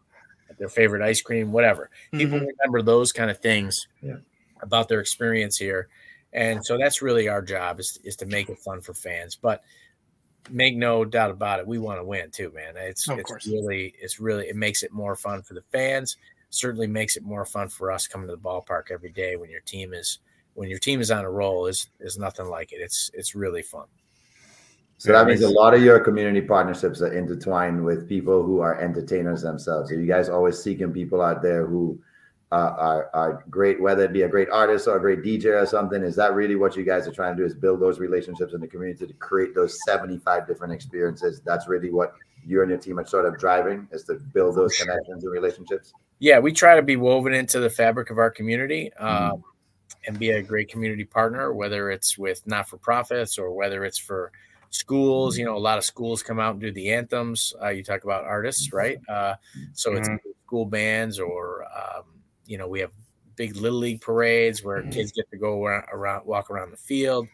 their favorite ice cream, whatever. Mm-hmm. People remember those kind of things yeah. about their experience here. And so that's really our job is, is to make it fun for fans. But make no doubt about it, we want to win too, man. It's of it's course. really it's really it makes it more fun for the fans. Certainly makes it more fun for us coming to the ballpark every day when your team is when your team is on a roll is is nothing like it. It's it's really fun. So that means a lot of your community partnerships are intertwined with people who are entertainers themselves. Are you guys always seeking people out there who uh, are, are great, whether it be a great artist or a great DJ or something. Is that really what you guys are trying to do? Is build those relationships in the community to create those 75 different experiences? That's really what you and your team are sort of driving is to build those connections and relationships. Yeah, we try to be woven into the fabric of our community mm-hmm. um, and be a great community partner, whether it's with not for profits or whether it's for schools. You know, a lot of schools come out and do the anthems. Uh, you talk about artists, right? Uh, so mm-hmm. it's school bands or um, you know, we have big little league parades where mm-hmm. kids get to go around, around, walk around the field.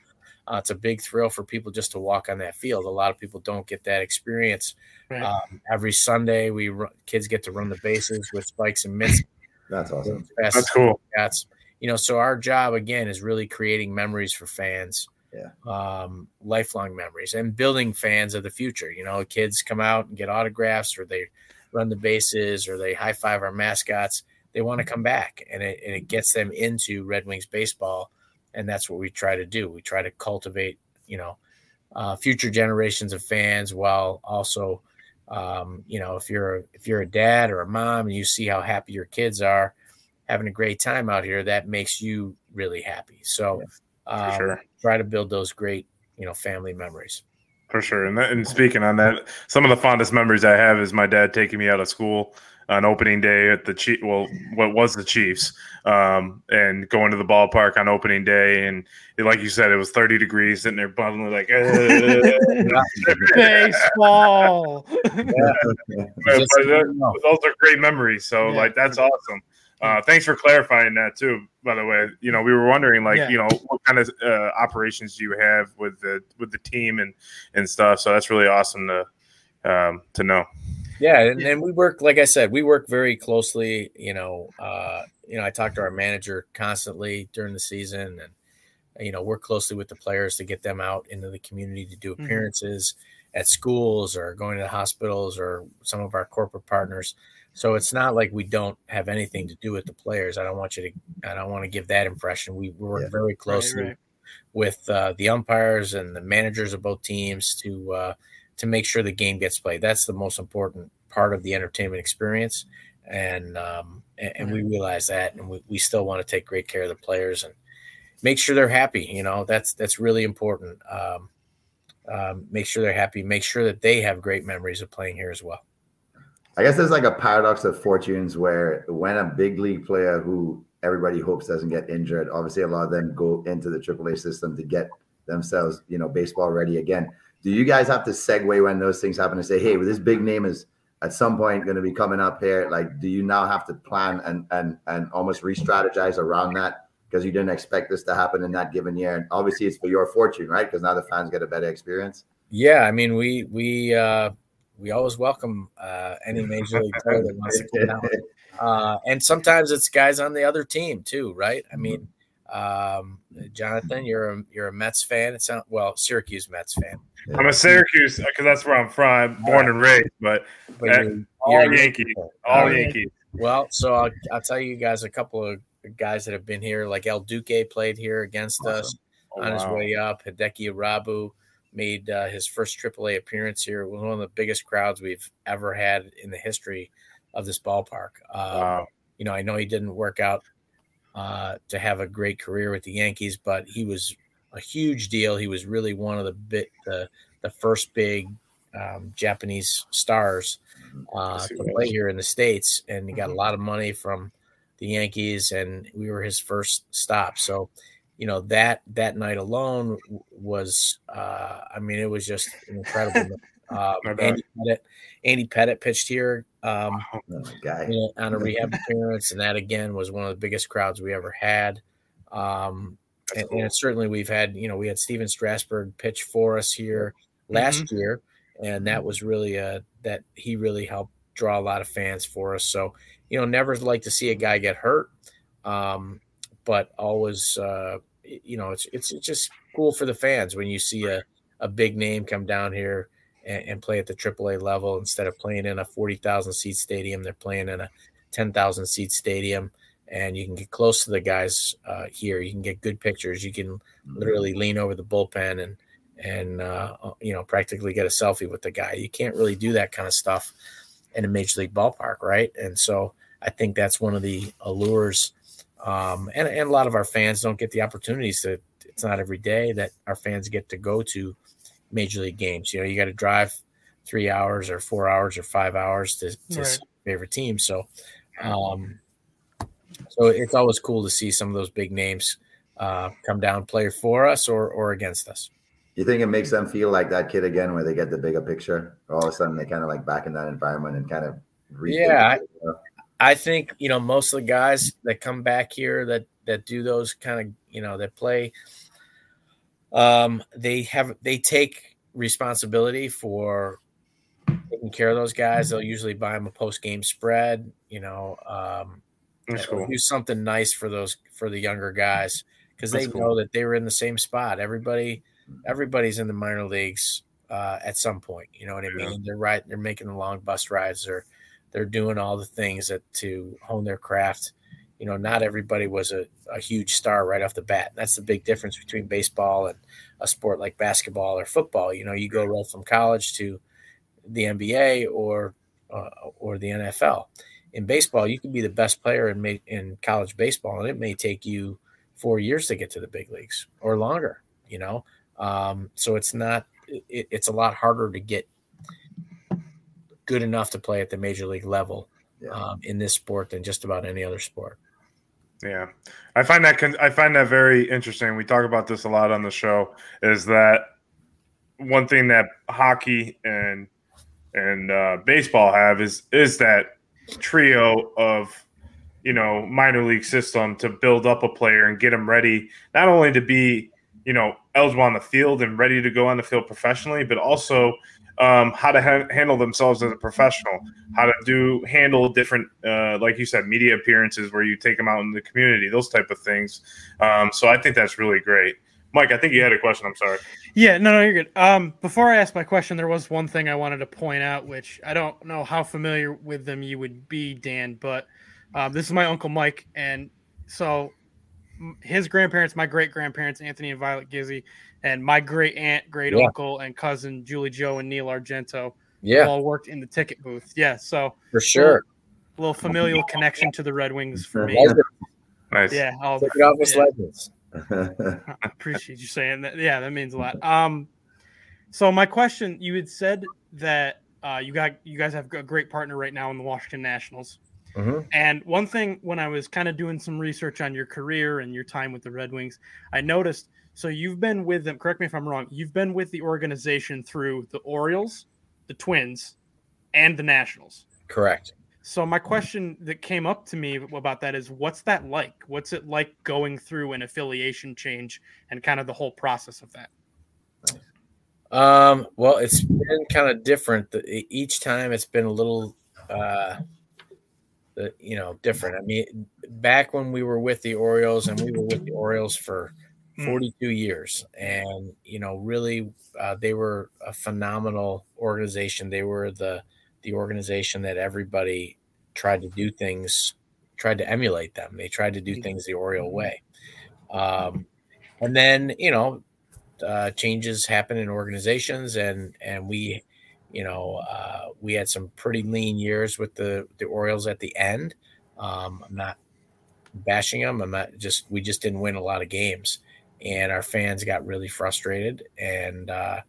Uh, it's a big thrill for people just to walk on that field. A lot of people don't get that experience. Right. Um, every Sunday, we ru- kids get to run the bases with spikes and mitts. That's awesome. That's cool. that's you know so our job again is really creating memories for fans Yeah. um lifelong memories and building fans of the future you know kids come out and get autographs or they run the bases or they high five our mascots they want to come back and it, and it gets them into red wings baseball and that's what we try to do we try to cultivate you know uh, future generations of fans while also um, you know if you're if you're a dad or a mom and you see how happy your kids are having a great time out here that makes you really happy so um, sure. try to build those great you know family memories For sure. And, that, and speaking on that, some of the fondest memories I have is my dad taking me out of school on opening day at the Chief, well, what was the Chiefs, um, and going to the ballpark on opening day. And like you said, it was 30 degrees, sitting there bundling like, Baseball. but, Just so but that- those are great memories. So Yeah. like that's awesome. Uh, thanks for clarifying that too. By the way, you know we were wondering like Yeah. you know what kind of uh, operations do you have with the with the team and and stuff. So that's really awesome to um, to know. Yeah, and then we work, like I said, we work very closely. You know, uh, you know, I talk to our manager constantly during the season, and you know, work closely with the players to get them out into the community to do Mhm. appearances at schools or going to hospitals or some of our corporate partners. So it's not like we don't have anything to do with the players. I don't want you to. I don't want to give that impression. We work Yeah. very closely right. with uh, the umpires and the managers of both teams to uh, to make sure the game gets played. That's the most important part of the entertainment experience, and um, and, and we realize that, and we, we still want to take great care of the players and make sure they're happy. You know, that's that's really important. Um, um, make sure they're happy. Make sure that they have great memories of playing here as well. I guess there's like a paradox of fortunes where when a big league player who everybody hopes doesn't get injured, obviously a lot of them go into the AAA system to get themselves, you know, baseball ready again. Do you guys have to segue when those things happen and say, hey, well, this big name is at some point going to be coming up here? Like, do you now have to plan and and and almost re-strategize around that because you didn't expect this to happen in that given year? And obviously, it's for your fortune, right? Because now the fans get a better experience. Yeah, I mean, we we uh, we always welcome uh, any major league player that wants to come down. Uh, and sometimes it's guys on the other team too, right? I mean, um, Jonathan, you're a you're a Mets fan. It's not well, Syracuse Mets fan, I'm a Syracuse because that's where I'm from, born and raised, but but Uh, you're, all you're- Yankee, all Uh, Yankees. Well, so I'll, I'll tell you guys a couple of guys that have been here. Like El Duque played here against us Oh, on his way up. Hideki Irabu made uh, his first AAA appearance here. It was one of the biggest crowds we've ever had in the history of this ballpark. Um, Wow. you know, I know he didn't work out uh, to have a great career with the Yankees, but he was a huge deal. He was really one of the bit the the first big um, Japanese stars uh, to play here in the states, and he got a lot of money from the Yankees, and we were his first stop. So, you know that that night alone was, uh, I mean, it was just incredible. uh, Andy Pettitte, Andy Pettitte pitched here. Um, Oh, on a rehab appearance, and that again was one of the biggest crowds we ever had. Um, and, cool. and certainly we've had, you know, we had Stephen Strasburg pitch for us here last year, and that was really uh that he really helped draw a lot of fans for us. So, you know, never like to see a guy get hurt, um, but always, uh, you know, it's it's it's just cool for the fans when you see a a big name come down here and, and play at the AAA level instead of playing in a forty thousand seat stadium. They're playing in a ten thousand seat stadium, and you can get close to the guys uh, here. You can get good pictures. You can literally lean over the bullpen and and uh, you know practically get a selfie with the guy. You can't really do that kind of stuff in a major league ballpark, right? And so I think that's one of the allures. Um, and, and a lot of our fans don't get the opportunities to. It's not every day that our fans get to go to major league games. You know, you got to drive three hours or four hours or five hours to, to Right. see your favorite team. So, um, so it's always cool to see some of those big names uh, come down, play for us or or against us. You think it makes them feel like that kid again, where they get the bigger picture? All of a sudden, they kind of like back in that environment and kind of Yeah, it, you know? I think you know most of the guys that come back here that that do those kind of you know that play Um, they have they take responsibility for taking care of those guys. They'll usually buy them a post game spread. You know, um, That's cool. do something nice for those for the younger guys because they cool. know that they were in the same spot. Everybody, everybody's in the minor leagues uh, at some point. You know what I Yeah. mean? They're right. They're making the long bus rides. They're they're doing all the things that to hone their craft. You know, not everybody was a, a huge star right off the bat. That's the big difference between baseball and a sport like basketball or football. You know, you go right from college to the NBA or uh, or the NFL. In baseball, you can be the best player in ma- in college baseball, and it may take you four years to get to the big leagues or longer. You know, um, so it's not. It, it's a lot harder to get good enough to play at the major league level Yeah. um, in this sport than just about any other sport. Yeah, I find that con- I find that very interesting. We talk about this a lot on the show. Is that one thing that hockey and and uh, baseball have is is that trio of you know minor league system to build up a player and get them ready not only to be you know eligible on the field and ready to go on the field professionally, but also um, how to ha- handle themselves as a professional, how to do handle different, uh, like you said, media appearances where you take them out in the community, those type of things. Um, so I think that's really great. Mike, I think you had a question. I'm sorry. Yeah, no, no, you're good. Um, before I ask my question, there was one thing I wanted to point out, which I don't know how familiar with them you would be, Dan, but um, this is my uncle Mike, and so his grandparents, my great grandparents, Anthony and Violet Gizzy, and my great aunt, great Yeah. uncle, and cousin Julie Joe and Neil Argento Yeah, all worked in the ticket booth. Yeah, so for sure. a little familial connection to the Red Wings for me. Nice. Yeah, I'll, Take it Yeah. legends. I appreciate you saying that. Yeah, that means a lot. Um, so my question, you had said that uh, you got you guys have a great partner right now in the Washington Nationals. Mhm. And one thing, when I was kind of doing some research on your career and your time with the Red Wings, I noticed. So you've been with them. Correct me if I'm wrong. You've been with the organization through the Orioles, the Twins, and the Nationals. Correct. So my question that came up to me about that is what's that like? What's it like going through an affiliation change and kind of the whole process of that? Um, well, it's been kind of different. Each time it's been a little, uh, you know, different. I mean, back when we were with the Orioles, and we were with the Orioles for Mm. 42 years, and you know, really, uh, they were a phenomenal organization. They were the the organization that everybody tried to do things, tried to emulate them. They tried to do things the Oriole way. Um, and then, you know, uh, changes happen in organizations, and and we, you know, uh, we had some pretty lean years with the the Orioles at the end. Um, I'm not bashing them. I'm not just we just didn't win a lot of games, and our fans got really frustrated, and uh,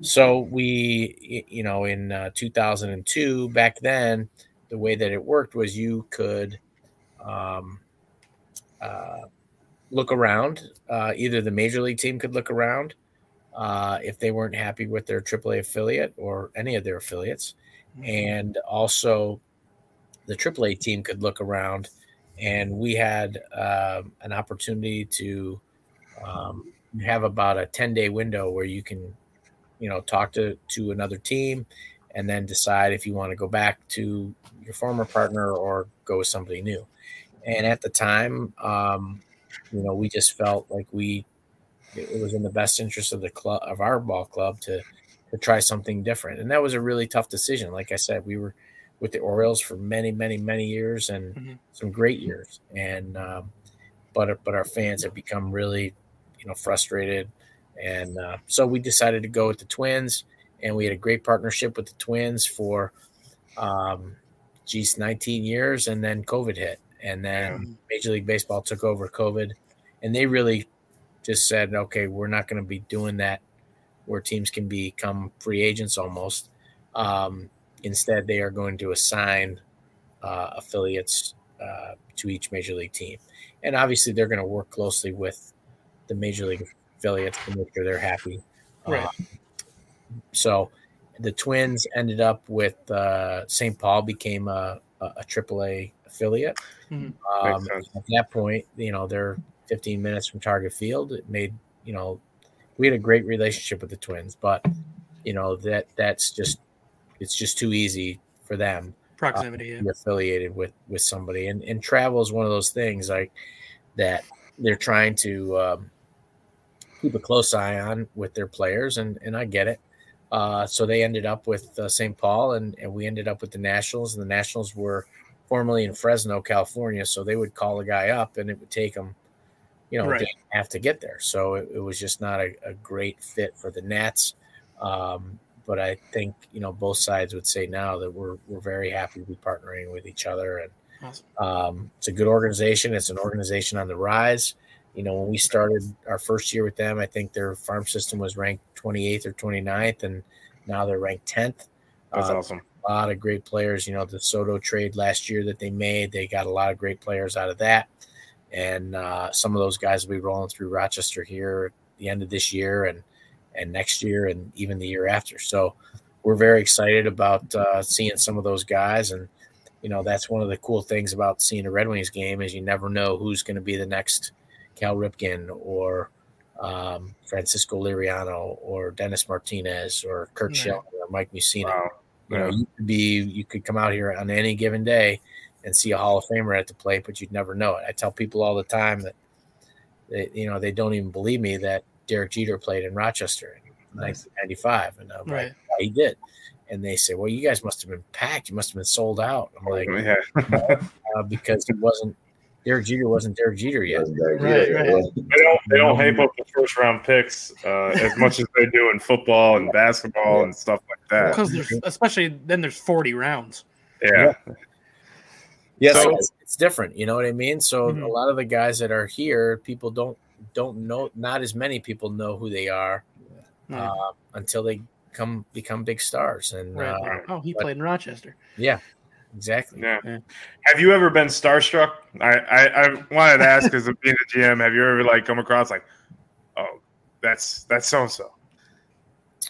so we, you know, in uh, 2002, back then, the way that it worked was you could. Um, uh, look around. Uh, either the major league team could look around uh, if they weren't happy with their AAA affiliate or any of their affiliates, and also the AAA team could look around. And we had um an opportunity to um, have about a ten day window where you can, you know, talk to to another team, and then decide if you want to go back to your former partner or go with somebody new. And at the time, um, you know, we just felt like we it was in the best interest of the club of our ball club to to try something different. And that was a really tough decision. Like I said, we were with the Orioles for many, many, many years and Mhm. some great years. And um, but but our fans have become really, you know, frustrated. And uh, so we decided to go with the Twins, and we had a great partnership with the Twins for, um, geez, 19 years, and then COVID hit, and then Major League Baseball took over COVID, and they really just said, okay, we're not going to be doing that where teams can become free agents almost. Um, instead, they are going to assign uh, affiliates uh, to each major league team, and obviously, they're going to work closely with the major league affiliates to make sure they're happy. Right. Uh, so, the Twins ended up with uh, St. Paul became a, a, a AAA affiliate. Mhm. Um, at that point, you know, they're 15 minutes from Target Field. It made, you know, we had a great relationship with the Twins, but you know that that's just it's just too easy for them Proximity. to yeah. be affiliated with with somebody, and and travel is one of those things like that they're trying to um, keep a close eye on with their players, and and I get it. Uh, so they ended up with uh, St. Paul, and and we ended up with the Nationals, and the Nationals were formerly in Fresno, California, so they would call a guy up, and it would take them, you know, Right. a half to get there. So it, it was just not a, a great fit for the Nats. Um, but I think you know both sides would say now that we're we're very happy to be partnering with each other, and Awesome. um, it's a good organization. It's an organization on the rise. You know, when we started our first year with them, I think their farm system was ranked 28th or 29th, and now they're ranked 10th. That's Uh, awesome. a lot of great players. You know, the Soto trade last year that they made, they got a lot of great players out of that. And uh, some of those guys will be rolling through Rochester here at the end of this year and and next year and even the year after. So we're very excited about uh, seeing some of those guys. And you know, that's one of the cool things about seeing a Red Wings game is you never know who's going to be the next Cal Ripken or um, Francisco Liriano or Dennis Martinez or Curt Right. Schilling or Mike Mussina. Wow. You know, Yeah. you could be you could come out here on any given day and see a Hall of Famer at the plate, but you'd never know it. I tell people all the time that they, you know, they don't even believe me that Derek Jeter played in Rochester in Nice. 1995, and I'm Right. like, yeah, he did. And they say, well, you guys must have been packed. You must have been sold out. I'm like, yeah. uh, because he wasn't. Derek Jeter wasn't Derek Jeter yet. Wasn't there, Right, right. They don't they don't hype up the first round picks uh, as much as they do in football and basketball and stuff like that. Because especially then there's 40 rounds. Yeah. Yeah, So- so it's, it's different. You know what I mean? So Mhm. a lot of the guys that are here, people don't don't know. Not as many people know who they are Right. uh, until they come become big stars. And Right. uh, oh, he but- played in Rochester. yeah, exactly. Yeah. Yeah. Have you ever been starstruck? I, I, I wanted to ask because of being a GM, have you ever like come across like, oh, that's that's so and so?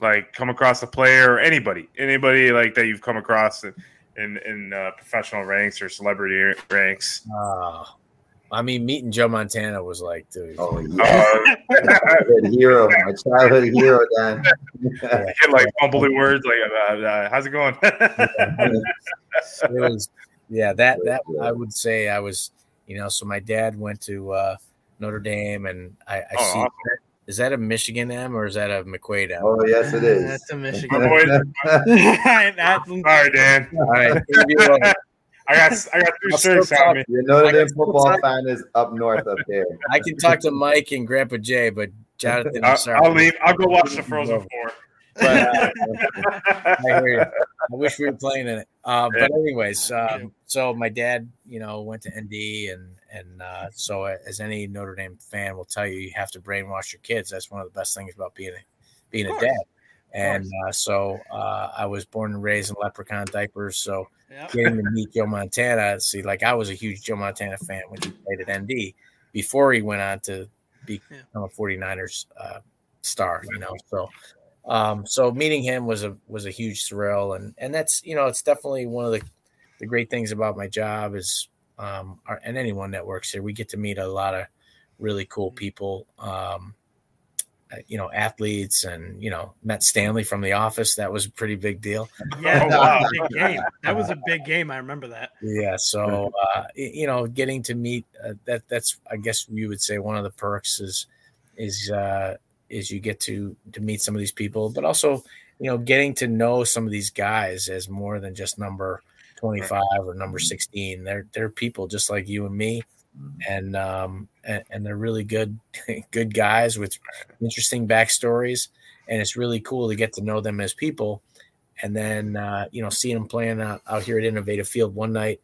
Like come across a player or anybody, anybody like that you've come across in in, in uh, professional ranks or celebrity ranks. Uh, I mean, meeting Joe Montana was like, dude. Oh yeah, Uh, childhood hero, my childhood hero, Dan. get like bumbly words like, uh, uh, "How's it going?" it was yeah that that i would say i was you know so my dad went to uh notre dame and i, I Oh, see awesome. Is that a michigan m or is that a mcquaid m Oh yes, it is. That's a Michigan. boy- That's- Sorry, Dan. all right leave me alone. I got I got two shirts on me. Your Notre I Dame football fan is up north up there. i can talk to mike and grandpa jay but jonathan i'm sorry I'll leave. I'll go watch the Frozen Four. but, uh, I hear you. I wish we were playing in it. Uh, but anyways, um, so my dad, you know, went to ND, and and uh, so as any Notre Dame fan will tell you, you have to brainwash your kids. That's one of the best things about being a being a dad. And uh, so uh, I was born and raised in leprechaun diapers. So Yep. getting to meet Joe Montana, see, like I was a huge Joe Montana fan when he played at ND before he went on to become a 49ers uh, star, you know. So um, so meeting him was a was a huge thrill and and that's you know it's definitely one of the the great things about my job is um our, and anyone that works here we get to meet a lot of really cool people um uh, you know athletes and you know met stanley from the office that was a pretty big deal Yeah, Oh, that wow. was a big game. That was a big game. I remember that. Yeah, so uh, you know, getting to meet uh, that that's I guess you would say one of the perks is is uh, is you get to to meet some of these people, but also you know getting to know some of these guys as more than just number twenty five or number sixteen. They're they're people just like you and me, and um and, and they're really good good guys with interesting backstories, and it's really cool to get to know them as people. And then uh, you know seeing them playing out, out here at Innovative Field one night,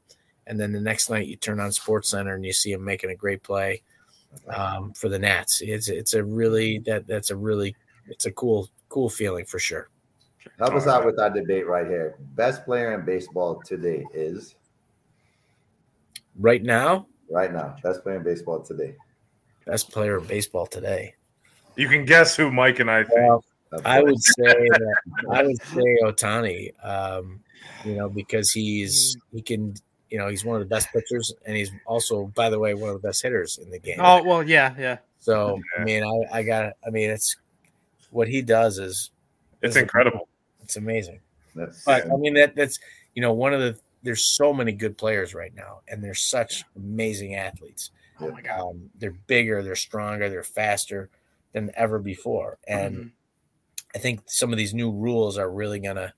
and then the next night you turn on Sports Center and you see them making a great play um, for the Nats. It's it's a really that that's a really it's a cool cool feeling for sure. Help us out with our debate right here. Best player in baseball today is Right now, right now. Best player in baseball today. best player in baseball today. You can guess who Mike and I think. Well, I would say that I would say Ohtani, um, you know, because he's he can you know he's one of the best pitchers and he's also by the way one of the best hitters in the game. Oh well, yeah, yeah. So I mean, I, I got. I mean, it's what he does is It's incredible. It's amazing. That's But I mean that that's you know one of the there's so many good players right now, and they're such amazing athletes. Oh my god. Um, they're bigger, they're stronger, they're faster than ever before, and Mhm. I think some of these new rules are really going to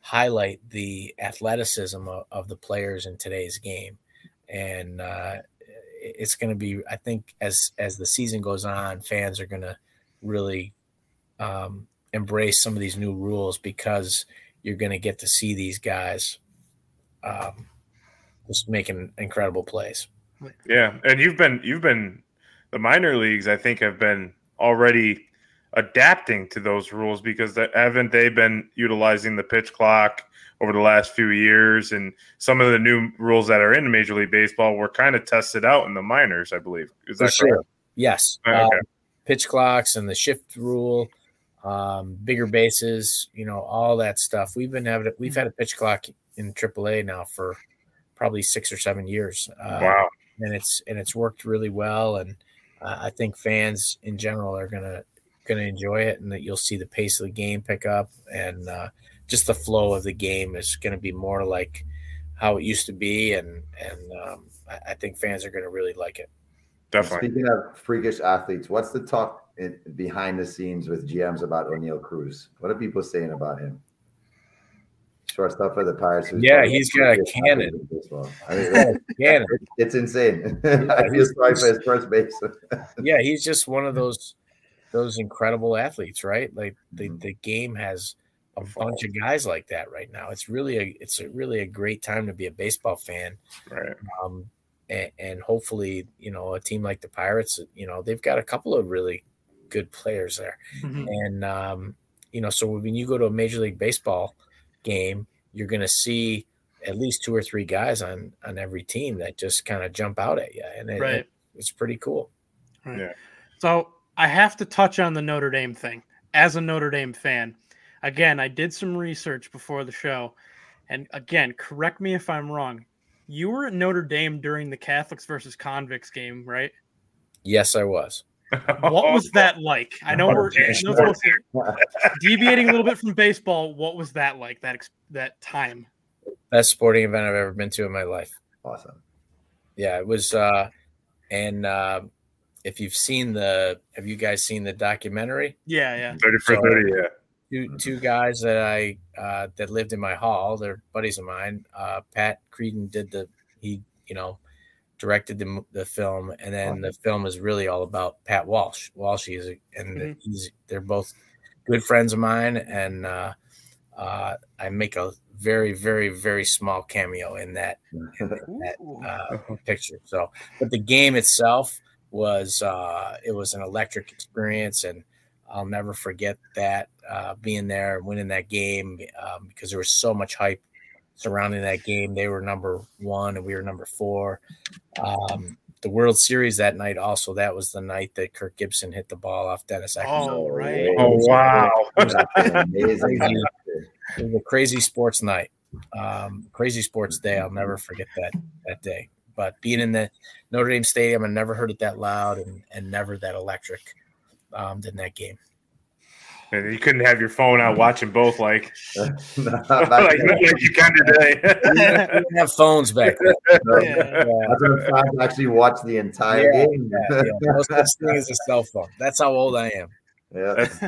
highlight the athleticism of, of the players in today's game, and uh, it's going to be. I think as as the season goes on, fans are going to really um, embrace some of these new rules because you're going to get to see these guys um, just making incredible plays. Yeah, and you've been you've been the minor leagues. I think have been already adapting to those rules because that, haven't they been utilizing the pitch clock over the last few years? And some of the new rules that are in Major League Baseball were kind of tested out in the minors. I believe is that For sure. correct? Yes. Okay. Um, pitch clocks and the shift rule, um, bigger bases, you know, all that stuff. We've been having we've had a pitch clock in AAA now for probably six or seven years. Uh, wow. and it's and it's worked really well. And uh, I think fans in general are gonna gonna enjoy it, and that you'll see the pace of the game pick up, and uh, just the flow of the game is going to be more like how it used to be, and and um, I, I think fans are going to really like it. Definitely. Speaking of freakish athletes, what's the talk in, behind the scenes with GMs about Oneil Cruz? What are people saying about him? Shortstop for the Pirates. Yeah, he's got a cannon. athlete in baseball. I mean, Yeah, it's insane. I feel sorry for his first base. yeah, he's just one of those those incredible athletes, right? Like the, Mhm. the game has a bunch of guys like that right now. It's really a it's a really a great time to be a baseball fan. Right. Um, and, and hopefully, you know, a team like the Pirates, you know, they've got a couple of really good players there. Mhm. And um, you know, so when you go to a Major League Baseball game, you're going to see at least two or three guys on on every team that just kind of jump out at you, and it, Right. it's pretty cool. Yeah. So I have to touch on the Notre Dame thing. As a Notre Dame fan, again, I did some research before the show, and again, correct me if I'm wrong. You were at Notre Dame during the Catholics versus convicts game, right? Yes, I was. What was that like? I know we're I know it's supposed to- deviating a little bit from baseball. What was that like? That that time? Best sporting event I've ever been to in my life. awesome. Yeah, it was. uh And uh, if you've seen the, have you guys seen the documentary? Yeah, yeah. 30 for So- 30, yeah. Two two guys that I uh, that lived in my hall. They're buddies of mine. Uh, Pat Creadon did the he you know directed the the film, and then the film is really all about Pat Walsh. Walsh is a, and Mhm. he's they're both good friends of mine, and uh, uh, I make a very very very small cameo in that in that uh, picture. So, but the game itself was uh, it was an electric experience, and I'll never forget that uh, being there winning that game um, because there was so much hype surrounding that game. They were number one, and we were number four. Um, the World Series that night, also, that was the night that Kirk Gibson hit the ball off Dennis Eckersley. Oh, right. Oh, wow. That's an amazing. Crazy. It was a crazy sports night, um, crazy sports day. I'll never forget that that day. But being in the Notre Dame Stadium, I never heard it that loud and, and never that electric um, than that game. And you couldn't have your phone out watching both like, Back like, like you can today. We didn't have phones back then. Yeah. Yeah, That's when actually watch the entire Yeah, game. yeah, yeah. No such thing as a cell phone. That's how old I am. Yeah. That's,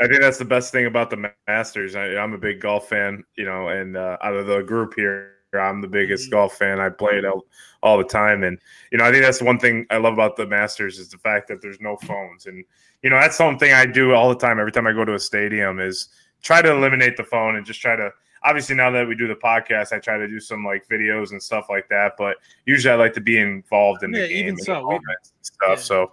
I think that's the best thing about the Masters. I, I'm a big golf fan, you know, and uh, out of the group here, I'm the biggest Mhm. golf fan. I play it all, all the time, and you know, I think that's one thing I love about the Masters is the fact that there's no phones, and you know, that's something I do all the time. Every time I go to a stadium, is try to eliminate the phone and just try to. Obviously, now that we do the podcast, I try to do some like videos and stuff like that. But usually, I like to be involved in the Yeah, game even and so, we- stuff. yeah. So,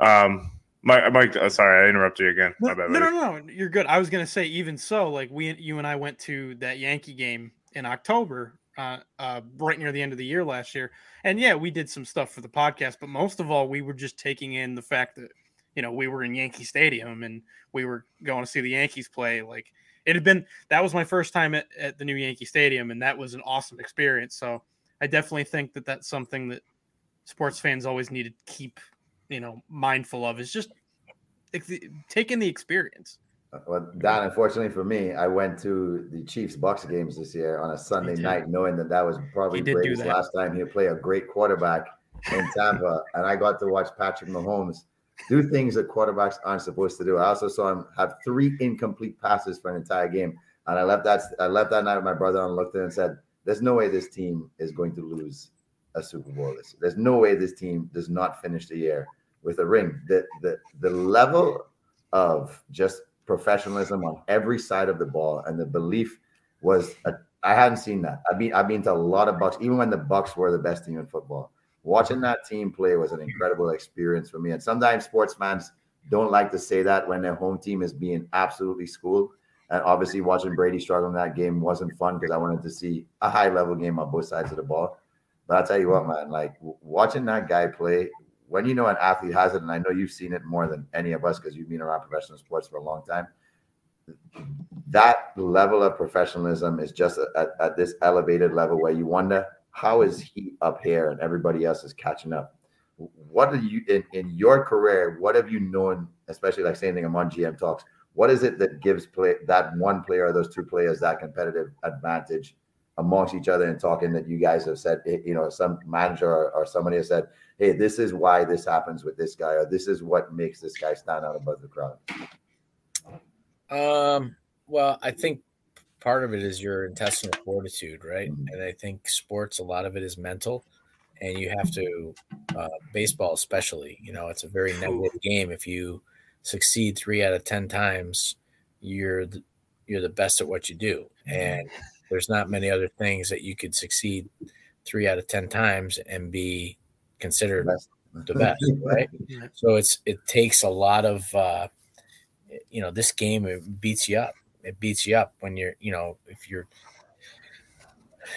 um, Mike, Mike, uh, sorry, I interrupted you again. No, bad, no, no, no, you're good. I was gonna say, even so, like we, you and I went to that Yankee game in October, uh, uh, right near the end of the year last year, and yeah, we did some stuff for the podcast, but most of all, we were just taking in the fact that you know we were in Yankee Stadium and we were going to see the Yankees play. Like it had been that was my first time at, at the new Yankee Stadium, and that was an awesome experience. So I definitely think that that's something that sports fans always need to keep, you know, mindful of. Is just taking the experience. Well, Dan, unfortunately for me, I went to the Chiefs Bucks games this year on a Sunday night, knowing that that was probably Brady's last time he'd play a great quarterback in Tampa, and I got to watch Patrick Mahomes do things that quarterbacks aren't supposed to do. I also saw him have three incomplete passes for an entire game, and I left that I left that night with my brother and looked at it and said, "There's no way this team is going to lose a Super Bowl. This there's no way this team does not finish the year with a ring. The the the level of just professionalism on every side of the ball and the belief was I hadn't seen that. I've been I've been to a lot of Bucks, even when the Bucks were the best team in football. Watching that team play was an incredible experience for me. And sometimes sports fans don't like to say that when their home team is being absolutely schooled. And obviously, watching Brady struggle in that game wasn't fun because I wanted to see a high level game on both sides of the ball. But I'll tell you what, man, like watching that guy play, when you know an athlete has it, and I know you've seen it more than any of us because you've been around professional sports for a long time, that level of professionalism is just at, at this elevated level where you wonder how is he up here and everybody else is catching up? What are you in, in your career? What have you known, especially like saying among GM talks? What is it that gives play that one player or those two players that competitive advantage amongst each other and talking that you guys have said, you know, some manager or, or somebody has said, hey, this is why this happens with this guy, or this is what makes this guy stand out above the crowd? Um, well, I think part of it is your intestinal fortitude, right? Mm-hmm. And I think sports, a lot of it is mental, and you have to, uh, baseball especially, you know, it's a very negative game. If you succeed three out of 10 times, you're the, you're the best at what you do. Mm-hmm. And there's not many other things that you could succeed three out of 10 times and be considered the best, right? So it's, it takes a lot of, uh, you know, this game it beats you up. It beats you up when you're, you know, if you're,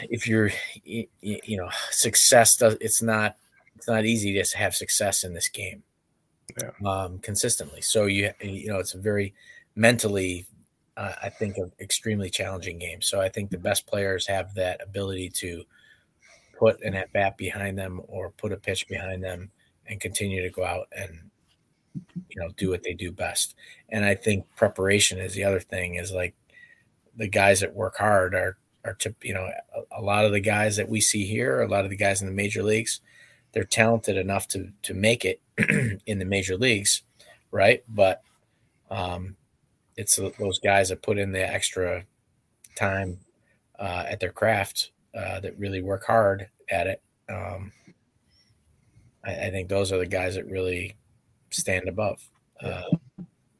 if you're, you, you know, success does, it's not, it's not easy to have success in this game yeah. um, consistently. So you, you know, it's a very mentally uh, I think, an extremely challenging game. So I think the best players have that ability to put an at bat behind them or put a pitch behind them and continue to go out and you know do what they do best. And I think preparation is the other thing. Is like the guys that work hard are are to you know a, a lot of the guys that we see here, a lot of the guys in the major leagues, they're talented enough to to make it in the major leagues, right? But um, it's those guys that put in the extra time uh, at their craft uh, that really work hard at it. Um, I, I, think those are the guys that really stand above. Uh,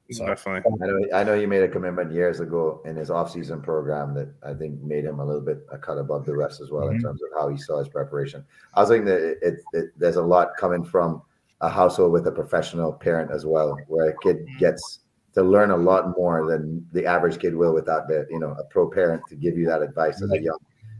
so. Definitely. I know, I know he made a commitment years ago in his offseason program that I think made him a little bit a cut above the rest as well mm-hmm. in terms of how he saw his preparation. I was thinking that it, it, it, there's a lot coming from a household with a professional parent as well, where a kid gets to learn a lot more than the average kid will without the you know a pro parent to give you that advice as a young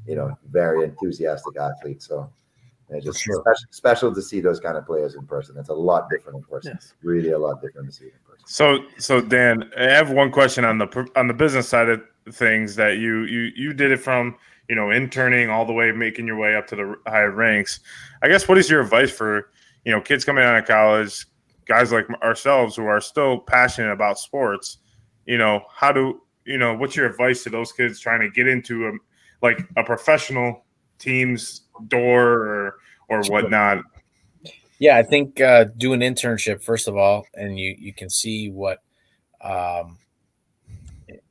you know very enthusiastic athlete. So uh, it's just sure. special, special, to see those kind of players in person. It's a lot different in person yes. really a lot different to see in person. So so dan i have one question on the on the business side of things that you you you did it from you know interning all the way making your way up to the higher ranks. I guess what is your advice for you know kids coming out of college guys like ourselves who are still passionate about sports, you know, how do you know what's your advice to those kids trying to get into a like a professional team's door or or whatnot? Yeah, I think uh, do an internship first of all, and you you can see what um,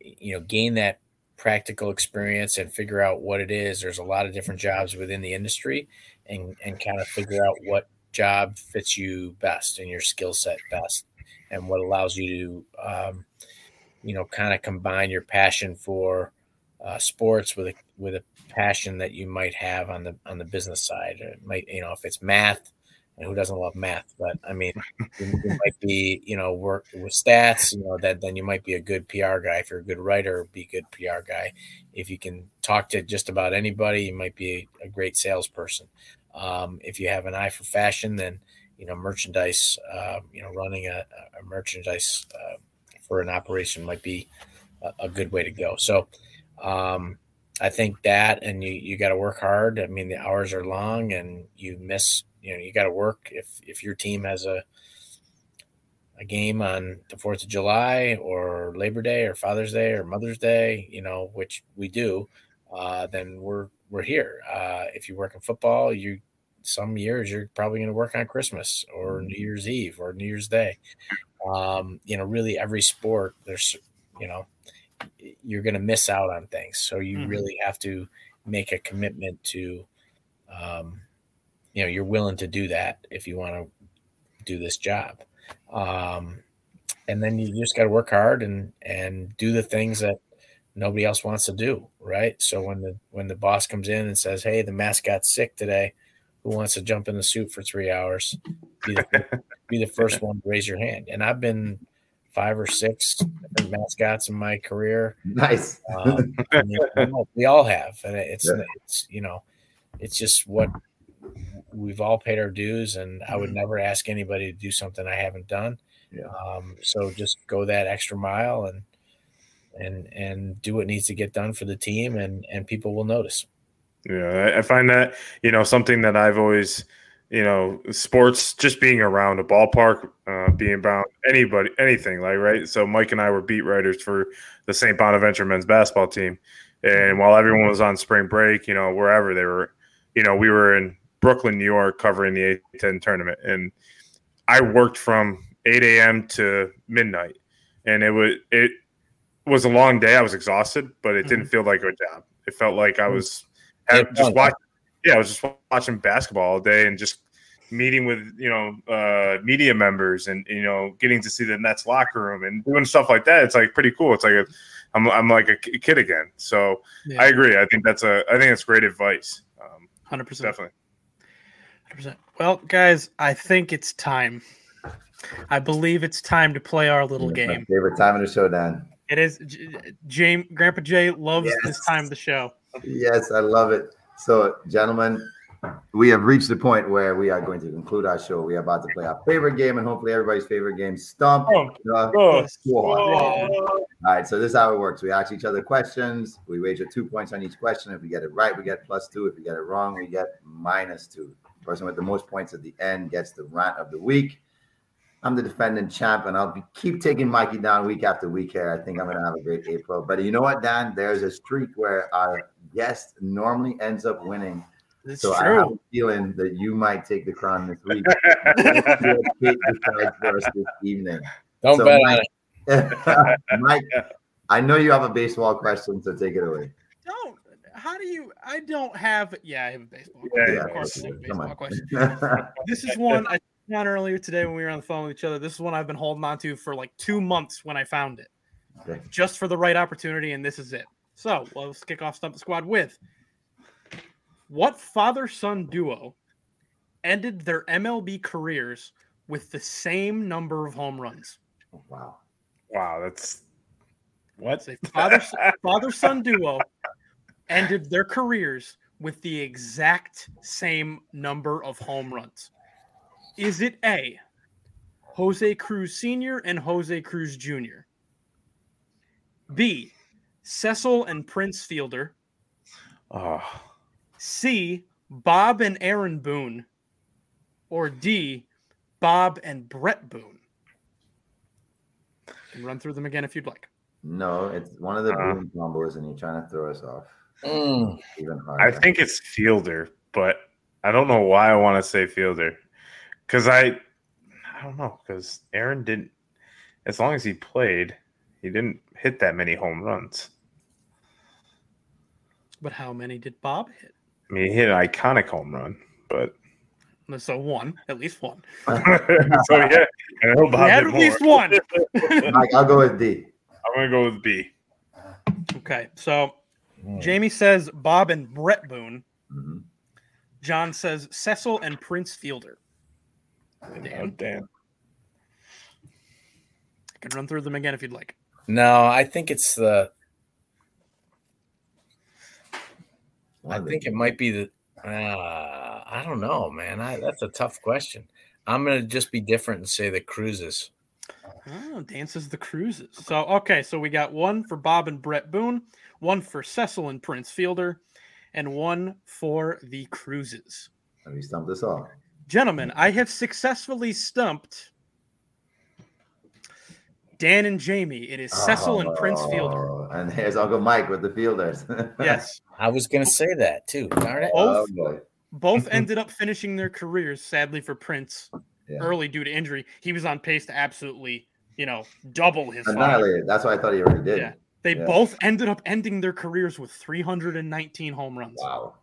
you know gain that practical experience and figure out what it is. There's a lot of different jobs within the industry, and and kind of figure out what job fits you best and your skill set best and what allows you to um, you know kind of combine your passion for uh, sports with a with a passion that you might have on the on the business side it might you know if it's math and who doesn't love math but i mean you, you might be you know work with stats you know that then you might be a good pr guy if you're a good writer be a good pr guy if you can talk to just about anybody you might be a, a great salesperson um, if you have an eye for fashion, then you know merchandise. Uh, you know, running a, a merchandise uh, for an operation might be a, a, good way to go. So, um, I think that, and you you got to work hard. I mean, the hours are long, and you miss. You know, you got to work if if your team has a a game on the Fourth of July or Labor Day or Father's Day or Mother's Day, you know, which we do, uh, then we're we're here. Uh, if you work in football, you some years you're probably going to work on Christmas or New Year's Eve or New Year's Day. Um, you know, really every sport there's you know you're going to miss out on things, so you Mhm. really have to make a commitment to. Um, you know, you're willing to do that if you want to do this job. Um, and then you just got to work hard and and do the things that nobody else wants to do right? So when the when the boss comes in and says hey the mascot's sick today. Who wants to jump in the suit for three hours? Be the, be the first one to raise your hand. And i've been five or six mascots in my career Nice. um, I mean, we all- have, and it's Yeah. it's you know, it's just what we've all paid our dues, and I would never ask anybody to do something I haven't done. Yeah. Um, so just go that extra mile and and and do what needs to get done for the team, and and people will notice. Yeah, I, I find that you know something that I've always, you know, sports just being around a ballpark, uh, being around anybody, anything like right. So Mike and I were beat writers for the St. Bonaventure men's basketball team, and mm-hmm. while everyone was on spring break, you know, wherever they were, you know, we were in Brooklyn, New York, covering the A10 tournament, and I worked from 8 a.m. to midnight, and it was it was a long day. I was exhausted, but it didn't mm-hmm. feel like a job. It felt like I mm. was had, just watching. Yeah, I was just watching basketball all day and just meeting with you know uh, media members and you know getting to see the Nets locker room and doing stuff like that. It's like pretty cool. It's like a, I'm I'm like a kid again. So Yeah. I agree. I think that's a I think it's great advice. Um, Hundred percent. definitely. percent. Well, guys, I think it's time. I believe it's time to play our little That's my game. favorite time of the show, Dan. It is. J- James, Grandpa Jay loves this time of the show. Yes, I love it. So, gentlemen, we have reached the point where we are going to conclude our show. We are about to play our favorite game and hopefully everybody's favorite game, Stump Oh, the oh, Squad. oh. All right, so this is how it works. We ask each other questions. We wager two points on each question. If we get it right, we get plus two. If we get it wrong, we get minus two. The person with the most points at the end gets the rant of the week. I'm the defending champ, and I'll be, keep taking Mikey down week after week here. I think I'm going to have a great April. But you know what, Dan? There's a streak where our guest normally ends up winning. It's So I have a feeling that you might take the crown this week. Kate decides for us this evening. Don't So bet on Mike- it. Mike, I know you have a baseball question, so take it away. Don't. How do you? I don't have. Yeah, I have a baseball. Yeah, question. yeah, of course, I have a come baseball on. question. This is one I found earlier today when we were on the phone with each other. This is one I've been holding on to for like two months when I found it, Okay. just for the right opportunity, and this is it. So well, let's kick off Stump the Squad with what father-son duo ended their MLB careers with the same number of home runs? Oh, wow. wow, that's what Say father father son duo ended their careers with the exact same number of home runs. Is it A, Jose Cruz Sr. and Jose Cruz Jr., B, Cecil and Prince Fielder, Oh, C, Bob and Aaron Boone, or D, Bob and Bret Boone? Can run through them again if you'd like. No, it's one of the Uh. Boone combos, and you're trying to throw us off Mm. even harder. I think it's Fielder, but I don't know why I want to say Fielder because I I don't know because Aaron didn't as long as he played he didn't hit that many home runs. But how many did Bob hit? I mean, he hit an iconic home run, but So one, at least one. so yeah, I know Bob had at more. least one. Mike, I'll go with D. I'm gonna go with B. Okay, so Mm. Jamie says Bob and Bret Boone. Mhm. John says Cecil and Prince Fielder. Oh, Dan? damn. I can run through them again if you'd like. No, I think it's the. One of the- think it might be the. Uh, I don't know, man. I, that's a tough question. I'm gonna just be different and say the Cruzes. Oh, dances the Cruzes. So okay, so we got one for Bob and Bret Boone, one for Cecil and Prince Fielder, and one for the Cruzes. Have you stumped us all? Gentlemen, I have successfully stumped Dan and Jamie. It is Cecil and Prince Fielder. Oh, And here's Uncle Mike with the fielders. Yes, I was gonna say that too. Darn it. both Oh, both ended up finishing their careers. Sadly for Prince, Yeah. early due to injury. He was on pace to absolutely, you know, double his. Annihilated. That's why I thought he already did. Yeah. They Yeah. both ended up ending their careers with 319 home runs. Wow.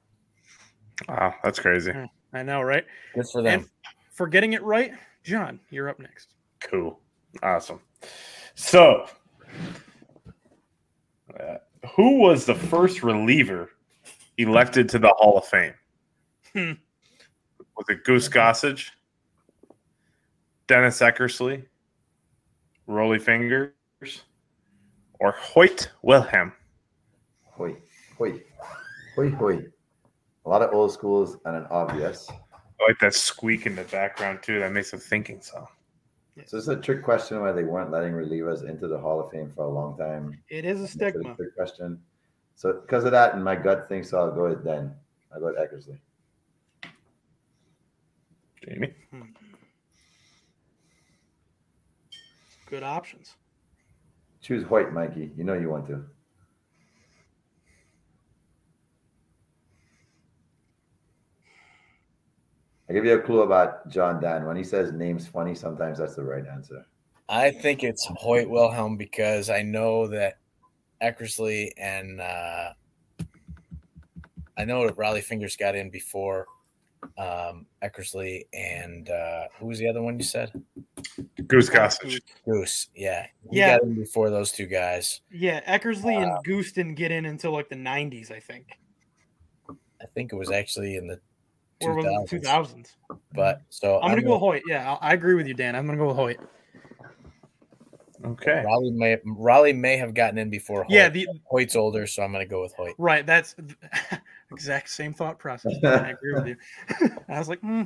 Wow, that's crazy. I know, right? Good for them. And for getting it right, John, you're up next. Cool. Awesome. So, uh, who was the first reliever elected to the Hall of Fame? Hmm. Was it Goose Gossage, Dennis Eckersley, Rollie Fingers, or Hoyt Wilhelm? Hoi. Hoi. Hoi. Hoi. A lot of old schools and an obvious. I like that squeak in the background too. That makes a thinking sound. So it's a trick question why they weren't letting relievers into the Hall of Fame for a long time. It is a That's a stigma. trick question. So because of that, and my gut thinks so, I'll go with Den. I'll go with Eckersley. Jamie. Hmm. Good options. Choose Hoyt, Mikey. You know you want to. I'll give you a clue about John Dan. When he says names funny, sometimes that's the right answer. I think it's Hoyt Wilhelm because I know that Eckersley and uh, I know that Rollie Fingers got in before um, Eckersley and uh, who was the other one you said? Goose Gossage. Goose. Yeah, he Yeah. got in before those two guys. Yeah, Eckersley and Goose didn't get in until like the 90s, I think. I think it was actually in the Or was it 2000s. 2000s? But so I'm going to go with Hoyt. Yeah, I I agree with you, Dan. I'm going to go with Hoyt. Okay. Raleigh may Raleigh may have gotten in before. Hoyt. Yeah, the Hoyt's older, so I'm going to go with Hoyt. right. That's exact same thought process. I agree with you. I was like, hmm.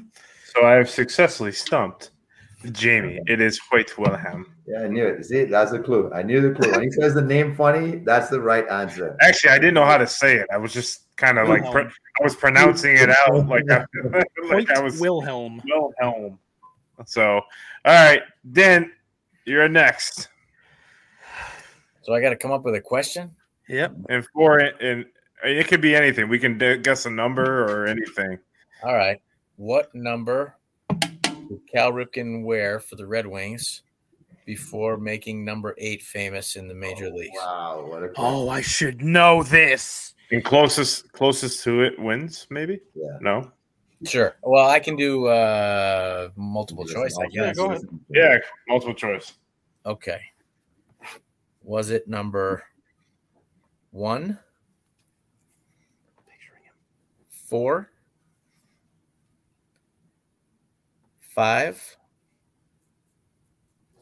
So I have successfully stumped Jamie. It is Hoyt Wilhelm. Yeah, I knew it. See, that's a clue. I knew the clue. When he says the name funny, that's the right answer. Actually, I didn't know how to say it. I was just kind of like Wilhelm. pr- I was pronouncing it out like I, like I was Wilhelm. Wilhelm. So, all right, Dan, you're next. So I got to come up with a question. Yep. And for it, and it could be anything. We can d- guess a number or anything. All right. What number did Cal Ripken wear for the Red Wings before making number eight famous in the major oh, leagues? Wow, what a Oh, I should know this. And closest closest to it wins, maybe. Yeah. No. Sure. Well, I can do uh, multiple choice, I Yeah, guess. go ahead. Yeah, multiple choice. Okay. Was it number one, four, five,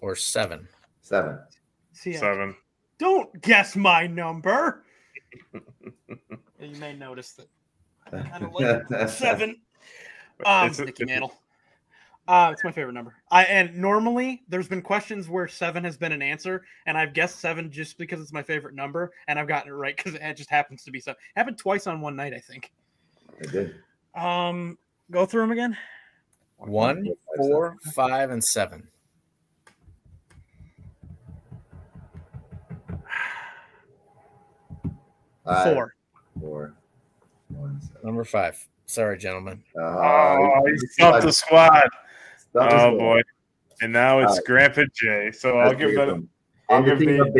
or seven? Seven. See, I- Seven. don't guess my number. you may notice that I don't seven. Um, It's a- Mickey it's a- Mantle. Uh, it's my favorite number. I and normally there's been questions where seven has been an answer, and I've guessed seven just because it's my favorite number, and I've gotten it right because it just happens to be so. Happened twice on one night, I think. I did. Um, go through them again. One, four, five, and seven. Five, Four. Four. One. Number five. Sorry, gentlemen. Uh, Oh, he stumped the squad. Stumped Oh boy. And now it's All right. Grandpa Jay. So I'll give great that. I'll give thing the- baseball